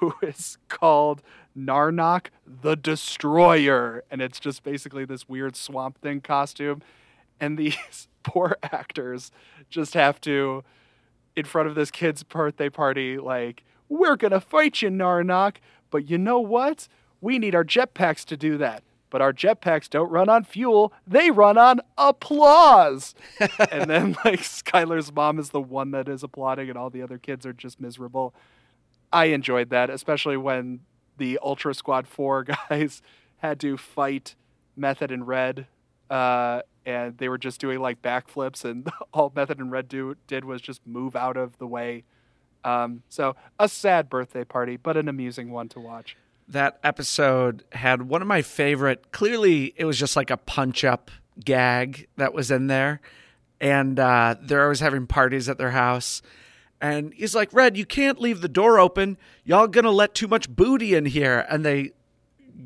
who is called Narnok the Destroyer. And it's just basically this weird swamp thing costume. And these poor actors just have to, in front of this kid's birthday party, like, we're going to fight you, Narnok. But you know what? We need our jetpacks to do that. But our jetpacks don't run on fuel, they run on applause. and then, like, Skylar's mom is the one that is applauding, and all the other kids are just miserable. I enjoyed that, especially when the Ultra Squad 4 guys had to fight Method and Red. Uh, and they were just doing like backflips, and all Method and Red do, did was just move out of the way. Um, so, a sad birthday party, but an amusing one to watch. That episode had one of my favorite, clearly, it was just like a punch up gag that was in there. And uh, they're always having parties at their house. And he's like, Red, you can't leave the door open. Y'all gonna let too much booty in here. And they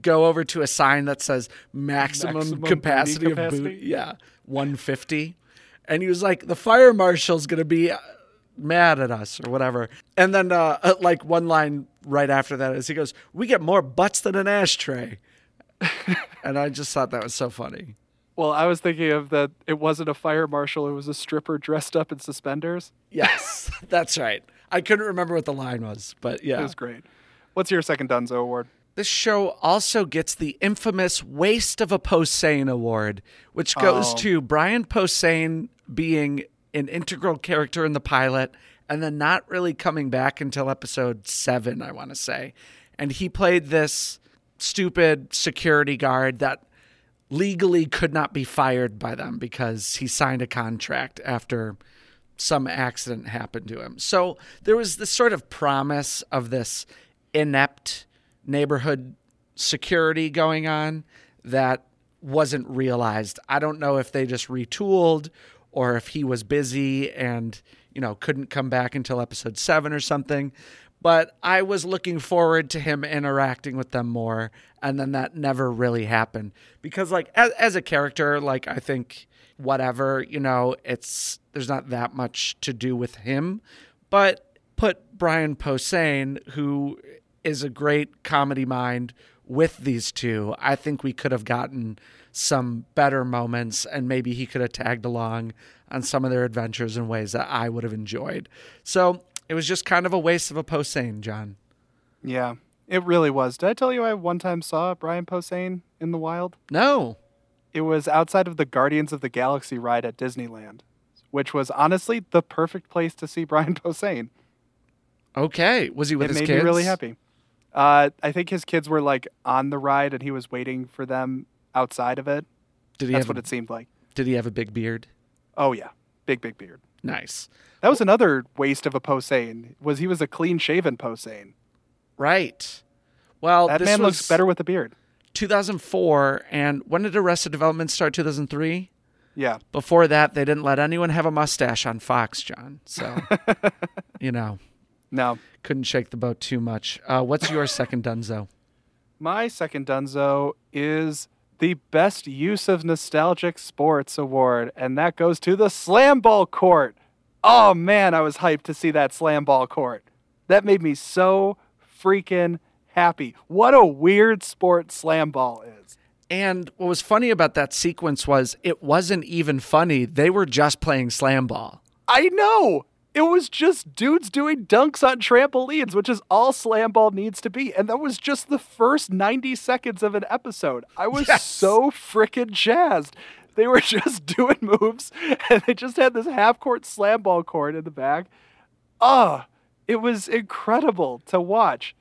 go over to a sign that says maximum, Maximum booty capacity, of booty. Yeah, 150. And he was like, the fire marshal's gonna be uh, mad at us or whatever. And then, uh, uh, like one line right after that is he goes, "We get more butts than an ashtray," and I just thought that was so funny. Well, I was thinking of that it wasn't a fire marshal, it was a stripper dressed up in suspenders. Yes, that's right. I couldn't remember what the line was, but yeah, It was great. What's your second Dunzo award? This show also gets the infamous Waste of a Posehn Award, which goes Oh. to Brian Posehn being an integral character in the pilot and then not really coming back until episode seven, I want to say. And he played this stupid security guard that legally could not be fired by them because he signed a contract after some accident happened to him. So there was this sort of promise of this inept neighborhood security going on that wasn't realized. I don't know if they just retooled or if he was busy and, you know, couldn't come back until episode 7 or something. But I was looking forward to him interacting with them more and then that never really happened because like as, as a character like I think whatever, you know, it's there's not that much to do with him, but put Brian Posehn who is a great comedy mind with these two, I think we could have gotten some better moments and maybe he could have tagged along on some of their adventures in ways that I would have enjoyed. So it was just kind of a waste of a Posehn, John. Yeah, it really was. Did I tell you I one time saw Brian Posehn in the wild? No. It was outside of the Guardians of the Galaxy ride at Disneyland, which was honestly the perfect place to see Brian Posehn. Okay. Was he with it his made kids? me really happy. Uh, I think his kids were like on the ride and he was waiting for them outside of it. Did he That's what a, it seemed like. Did he have a big beard? Oh yeah, big big beard. Nice. That was another waste of a Posehn. Was he was a clean shaven Posehn? Right. Well, That this man looks better with a beard. 2004 and when did Arrested Development start 2003? Yeah. Before that, they didn't let anyone have a mustache on Fox, John. So, you know, No. couldn't shake the boat too much. Uh, what's your second Dunzo? My second Dunzo is the Best Use of Nostalgic Sports Award, and that goes to the Slam Ball Court. Oh man, I was hyped to see that Slam Ball Court. That made me so freaking happy. What a weird sport Slam Ball is. And what was funny about that sequence was it wasn't even funny. They were just playing slam ball. I know. It was just dudes doing dunks on trampolines, which is all slam ball needs to be. And that was just the first 90 seconds of an episode. I was Yes. so freaking jazzed. They were just doing moves and they just had this half court slam ball court in the back. Ah, it was incredible to watch.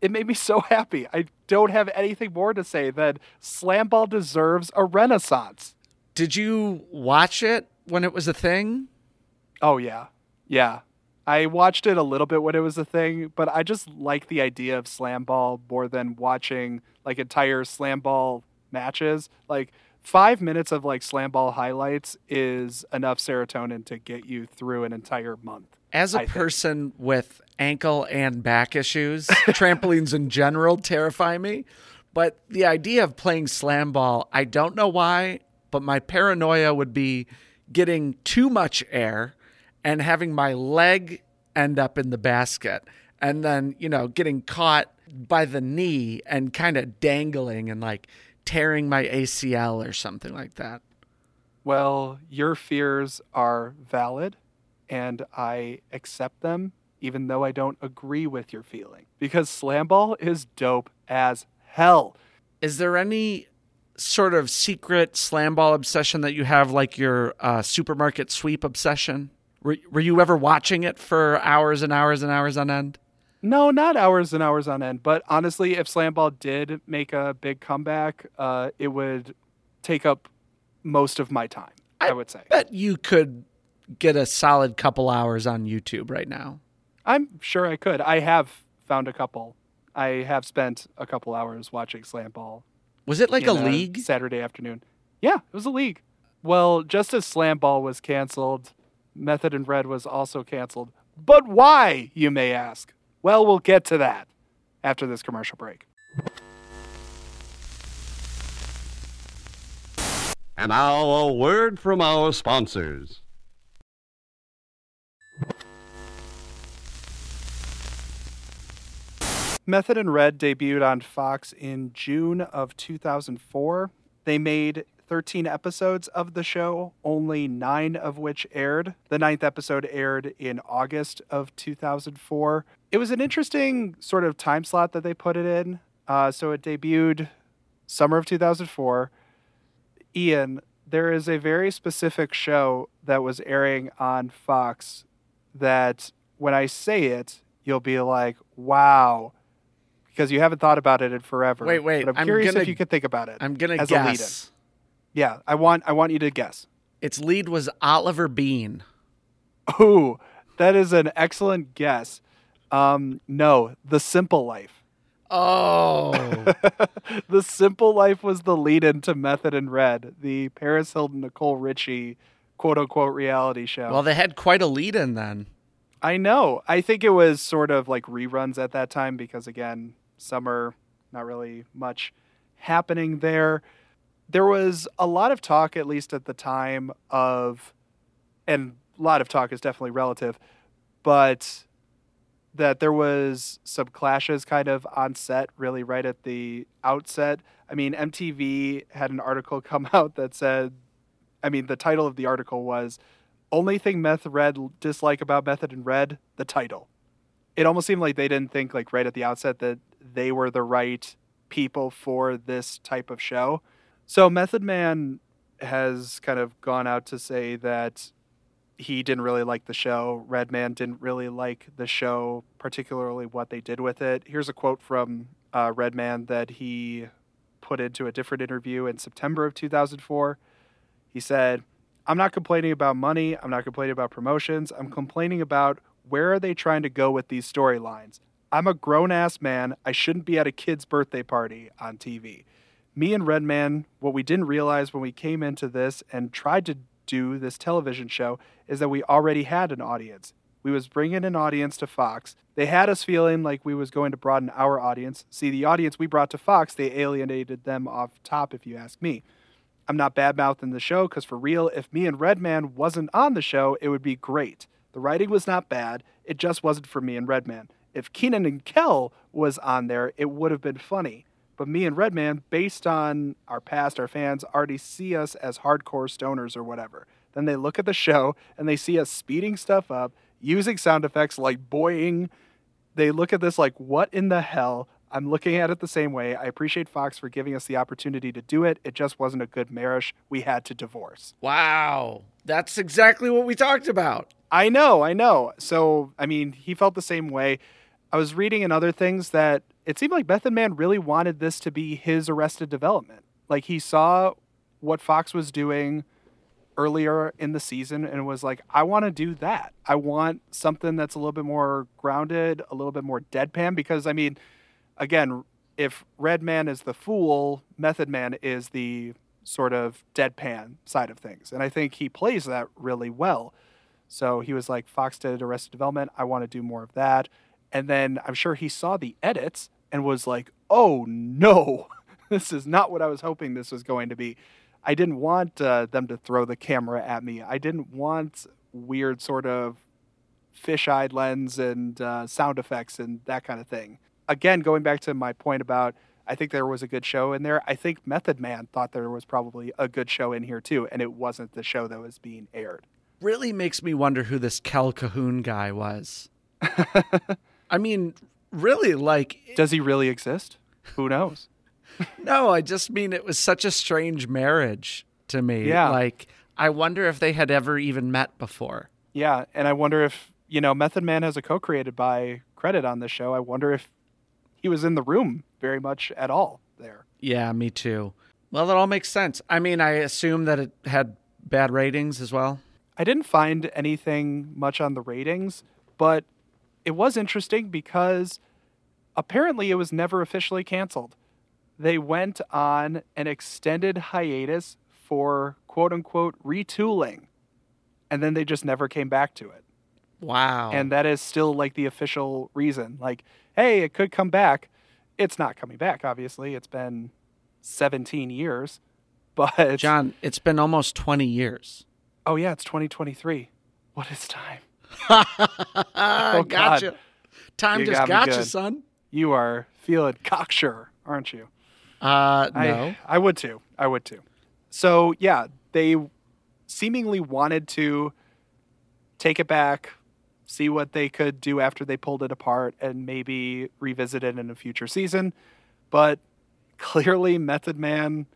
It made me so happy. I don't have anything more to say than slam ball deserves a renaissance. Did you watch it when it was a thing? Oh yeah. Yeah. I watched it a little bit when it was a thing, but I just like the idea of slam ball more than watching like entire slam ball matches. Like 5 minutes of like slam ball highlights is enough serotonin to get you through an entire month. As a I think. person with ankle and back issues, trampolines in general terrify me. But the idea of playing slam ball, I don't know why, but my paranoia would be getting too much air and having my leg end up in the basket and then, you know, getting caught by the knee and kind of dangling and like tearing my ACL or something like that. Well, your fears are valid and I accept them even though I don't agree with your feeling because slam ball is dope as hell. Is there any sort of secret slam ball obsession that you have, like your uh, supermarket sweep obsession? Were, were you ever watching it for hours and hours and hours on end? No, not hours and hours on end. But honestly, if Slam Ball did make a big comeback, uh, it would take up most of my time. I, would say. Bet you could get a solid couple hours on YouTube right now. I'm sure I could. I have found a couple. I have spent a couple hours watching Slam Ball. Was it like a in league? Saturday afternoon. Yeah, it was a league. Well, just as Slam Ball was canceled, Method and Red was also canceled. But why, you may ask? Well, we'll get to that after this commercial break. And now a word from our sponsors. Method and Red debuted on Fox in June of 2004. They made 13 episodes of the show, only nine of which aired. The ninth episode aired in August of 2004. It was an interesting sort of time slot that they put it in. Uh, so it debuted summer of 2004. Ian, there is a very specific show that was airing on Fox that when I say it, you'll be like, wow. Because you haven't thought about it in forever. Wait, wait, But I'm, I'm curious gonna- if you could think about it. I'm gonna as guess. Yeah, I want I want you to guess. Its lead was Oliver Beene. Oh, that is an excellent guess. Um, no, The Simple Life. Oh, the Simple Life was the lead in to Method and Red, the Paris Hilton Nicole Richie quote unquote reality show. well, they had quite a lead in then. I know. I think it was sort of like reruns at that time because again, summer, not really much happening there. There was a lot of talk, at least at the time, of, and a lot of talk is definitely relative, but that there was some clashes kind of on set, really right at the outset. I mean, MTV had an article come out that said, I mean, the title of the article was only thing Meth Red dislike about Method and Red, the title. It almost seemed like they didn't think like right at the outset that they were the right people for this type of show. So Method Man has kind of gone out to say that he didn't really like the show. Redman didn't really like the show, particularly what they did with it. Here's a quote from uh, Redman that he put into a different interview in September of 2004. He said, I'm not complaining about money. I'm not complaining about promotions. I'm complaining about where are they trying to go with these storylines. I'm a grown ass man. I shouldn't be at a kid's birthday party on TV. Me and Redman, what we didn't realize when we came into this and tried to do this television show is that we already had an audience. We was bringing an audience to Fox. They had us feeling like we was going to broaden our audience. See, the audience we brought to Fox, they alienated them off top, if you ask me. I'm not bad mouthing the show because for real, if me and Redman wasn't on the show, it would be great. The writing was not bad. It just wasn't for me and Redman. If Kenan and Kel was on there, it would have been funny. But me and Redman, based on our past, our fans already see us as hardcore stoners or whatever. Then they look at the show and they see us speeding stuff up, using sound effects like boying. They look at this like, what in the hell? I'm looking at it the same way. I appreciate Fox for giving us the opportunity to do it. It just wasn't a good marriage. We had to divorce. Wow. That's exactly what we talked about. I know, I know. So, I mean, he felt the same way. I was reading in other things that it seemed like Method Man really wanted this to be his arrested development. Like he saw what Fox was doing earlier in the season and was like, I want to do that. I want something that's a little bit more grounded, a little bit more deadpan. Because, I mean, again, if Redman is the fool, Method Man is the sort of deadpan side of things. And I think he plays that really well. So he was like, Fox did Arrested Development. I want to do more of that. And then I'm sure he saw the edits and was like, oh no, this is not what I was hoping this was going to be. I didn't want uh, them to throw the camera at me. I didn't want weird sort of fish-eyed lens and uh, sound effects and that kind of thing. Again, going back to my point about I think there was a good show in there. I think Method Man thought there was probably a good show in here too, and it wasn't the show that was being aired. Really makes me wonder who this Kell Cahoon guy was. I mean, really, like, Does he really exist? Who knows? no, I just mean it was such a strange marriage to me. Yeah. Like, I wonder if they had ever even met before. Yeah, and I wonder if you know Method Man has a co-created by credit on this show. I wonder if he was in the room very much at all there. Yeah, me too. Well, that all makes sense. I mean, I assume that it had bad ratings as well. I didn't find anything much on the ratings, but it was interesting because apparently it was never officially canceled. They went on an extended hiatus for quote unquote retooling, and then they just never came back to it. Wow. And that is still like the official reason. Like, hey, it could come back. It's not coming back, obviously. It's been 17 years. But John, it's been almost 20 years. oh yeah, it's 2023. What is time? oh, God. gotcha. Time You just got gotcha, son. You are feeling cocksure, aren't you? Uh, no. I, I would too. I would too. So yeah, they seemingly wanted to take it back, see what they could do after they pulled it apart, and maybe revisit it in a future season. But clearly, Method Man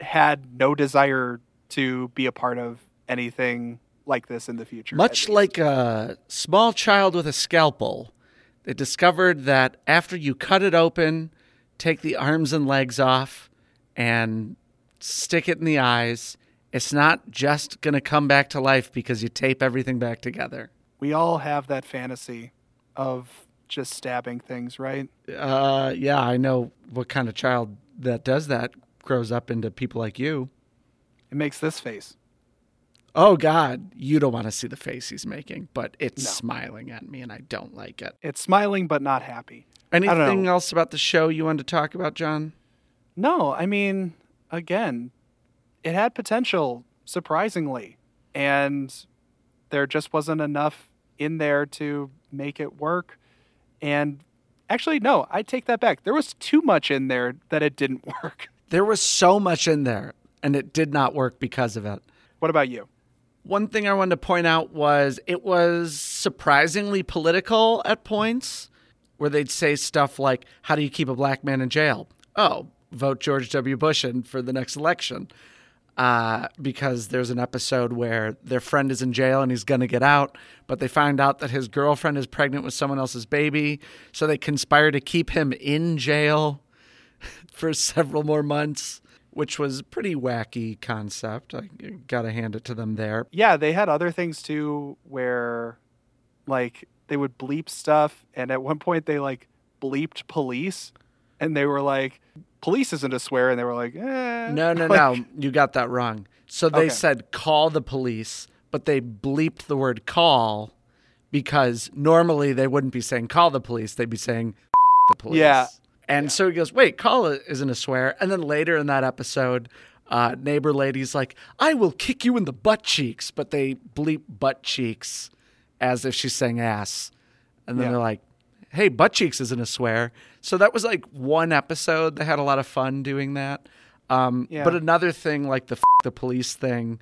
had no desire to be a part of anything like this in the future. Much like a small child with a scalpel, they discovered that after you cut it open, take the arms and legs off, and stick it in the eyes, It's not just going to come back to life because you tape everything back together. We all have that fantasy of just stabbing things, right? Uh, yeah, I know what kind of child that does that grows up into people like you. It makes this face. Oh God, you don't want to see the face he's making, but it's No. smiling at me, and I don't like it. It's smiling but not happy. Anything else about the show you wanted to talk about, John? No, I mean, again, it had potential, surprisingly. And there just wasn't enough in there to make it work. And actually, no, I take that back. There was too much in there that it didn't work. There was so much in there, and it did not work because of it. What about you? One thing I wanted to point out was it was surprisingly political at points where they'd say stuff like, How do you keep a black man in jail? Oh, vote George W. Bush in for the next election. Uh, because there's an episode where their friend is in jail and he's going to get out, but they find out that his girlfriend is pregnant with someone else's baby. So they conspire to keep him in jail for several more months, which was a pretty wacky concept. I got to hand it to them there. Yeah, they had other things too where, like, they would bleep stuff. And at one point, they, like, bleeped police. And they were like, police isn't a swear. And they were like, eh. No, no, Like, no. You got that wrong. So they Okay. said call the police, but they bleeped the word call because normally they wouldn't be saying call the police. They'd be saying the police. Yeah. And so he goes, wait, call it isn't a swear. And then later in that episode, uh, neighbor lady's like, I will kick you in the butt cheeks. But they bleep butt cheeks as if she's saying ass. And then Yeah. they're like, hey, butt cheeks isn't a swear. So that was like one episode. They had a lot of fun doing that. Um, Yeah. But another thing, like the f- the police thing,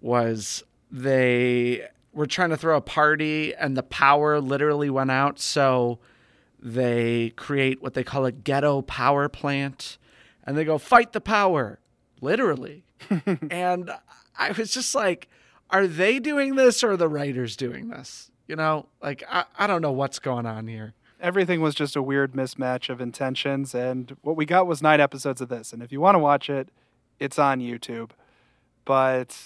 was they were trying to throw a party and the power literally went out. So they create what they call a ghetto power plant and they go fight the power, literally. and I was just like, are they doing this or are the writers doing this? You know, like I, I don't know what's going on here. everything was just a weird mismatch of intentions and what we got was nine episodes of this and if you want to watch it it's on youtube but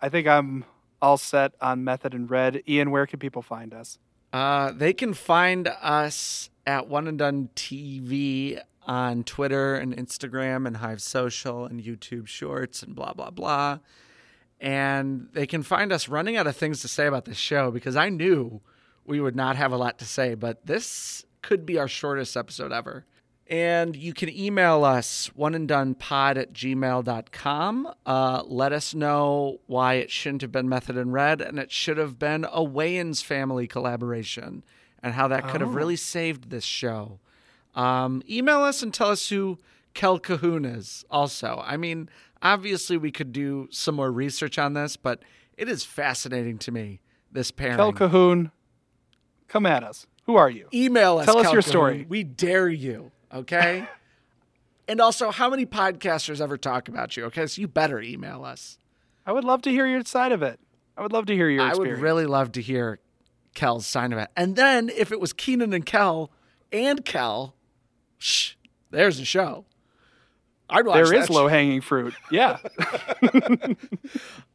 i think i'm all set on method and red ian where can people find us Uh, they can find us at One and Done TV on Twitter and Instagram and Hive Social and YouTube Shorts and blah blah blah. And they can find us running out of things to say about this show because I knew we would not have a lot to say, but this could be our shortest episode ever. And you can email us one and done pod at gmail.com. Uh, let us know why it shouldn't have been Method and Red and it should have been a Wayans family collaboration and how that could have really saved this show. Um, email us and tell us who Kell Cahoon is also. I mean, obviously we could do some more research on this, but it is fascinating to me, this pairing. kell cahoon come at us who are you Email us. Tell us your Cahoon. story. We dare you. Okay. and also, how many podcasters ever talk about you? Okay, so you better email us. i would love to hear your side of it i would love to hear your I would really love to hear Kell's side of it. And then if it was Kenan and Kel and Kel, shh, there's a show. I'd watch there is low hanging fruit yeah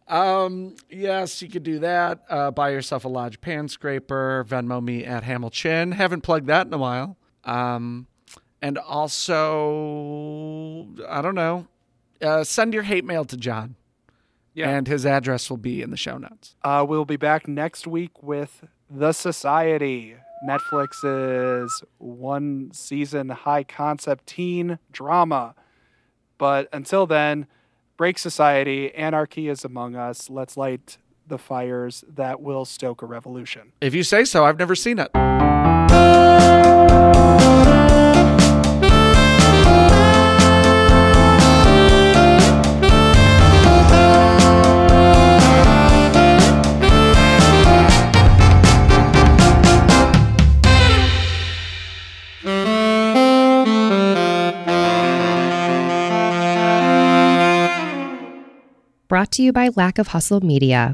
Um, yes, you could do that. Uh, buy yourself a Lodge pan scraper. Venmo me at Hamilton. Haven't plugged that in a while. Um, and also, I don't know. Uh, send your hate mail to John, yeah and his address will be in the show notes. Uh, we'll be back next week with The Society, Netflix's one season high concept teen drama. But until then, break society, anarchy is among us. Let's light the fires that will stoke a revolution. If you say so, I've never seen it. Brought to you by Lack of Hustle Media.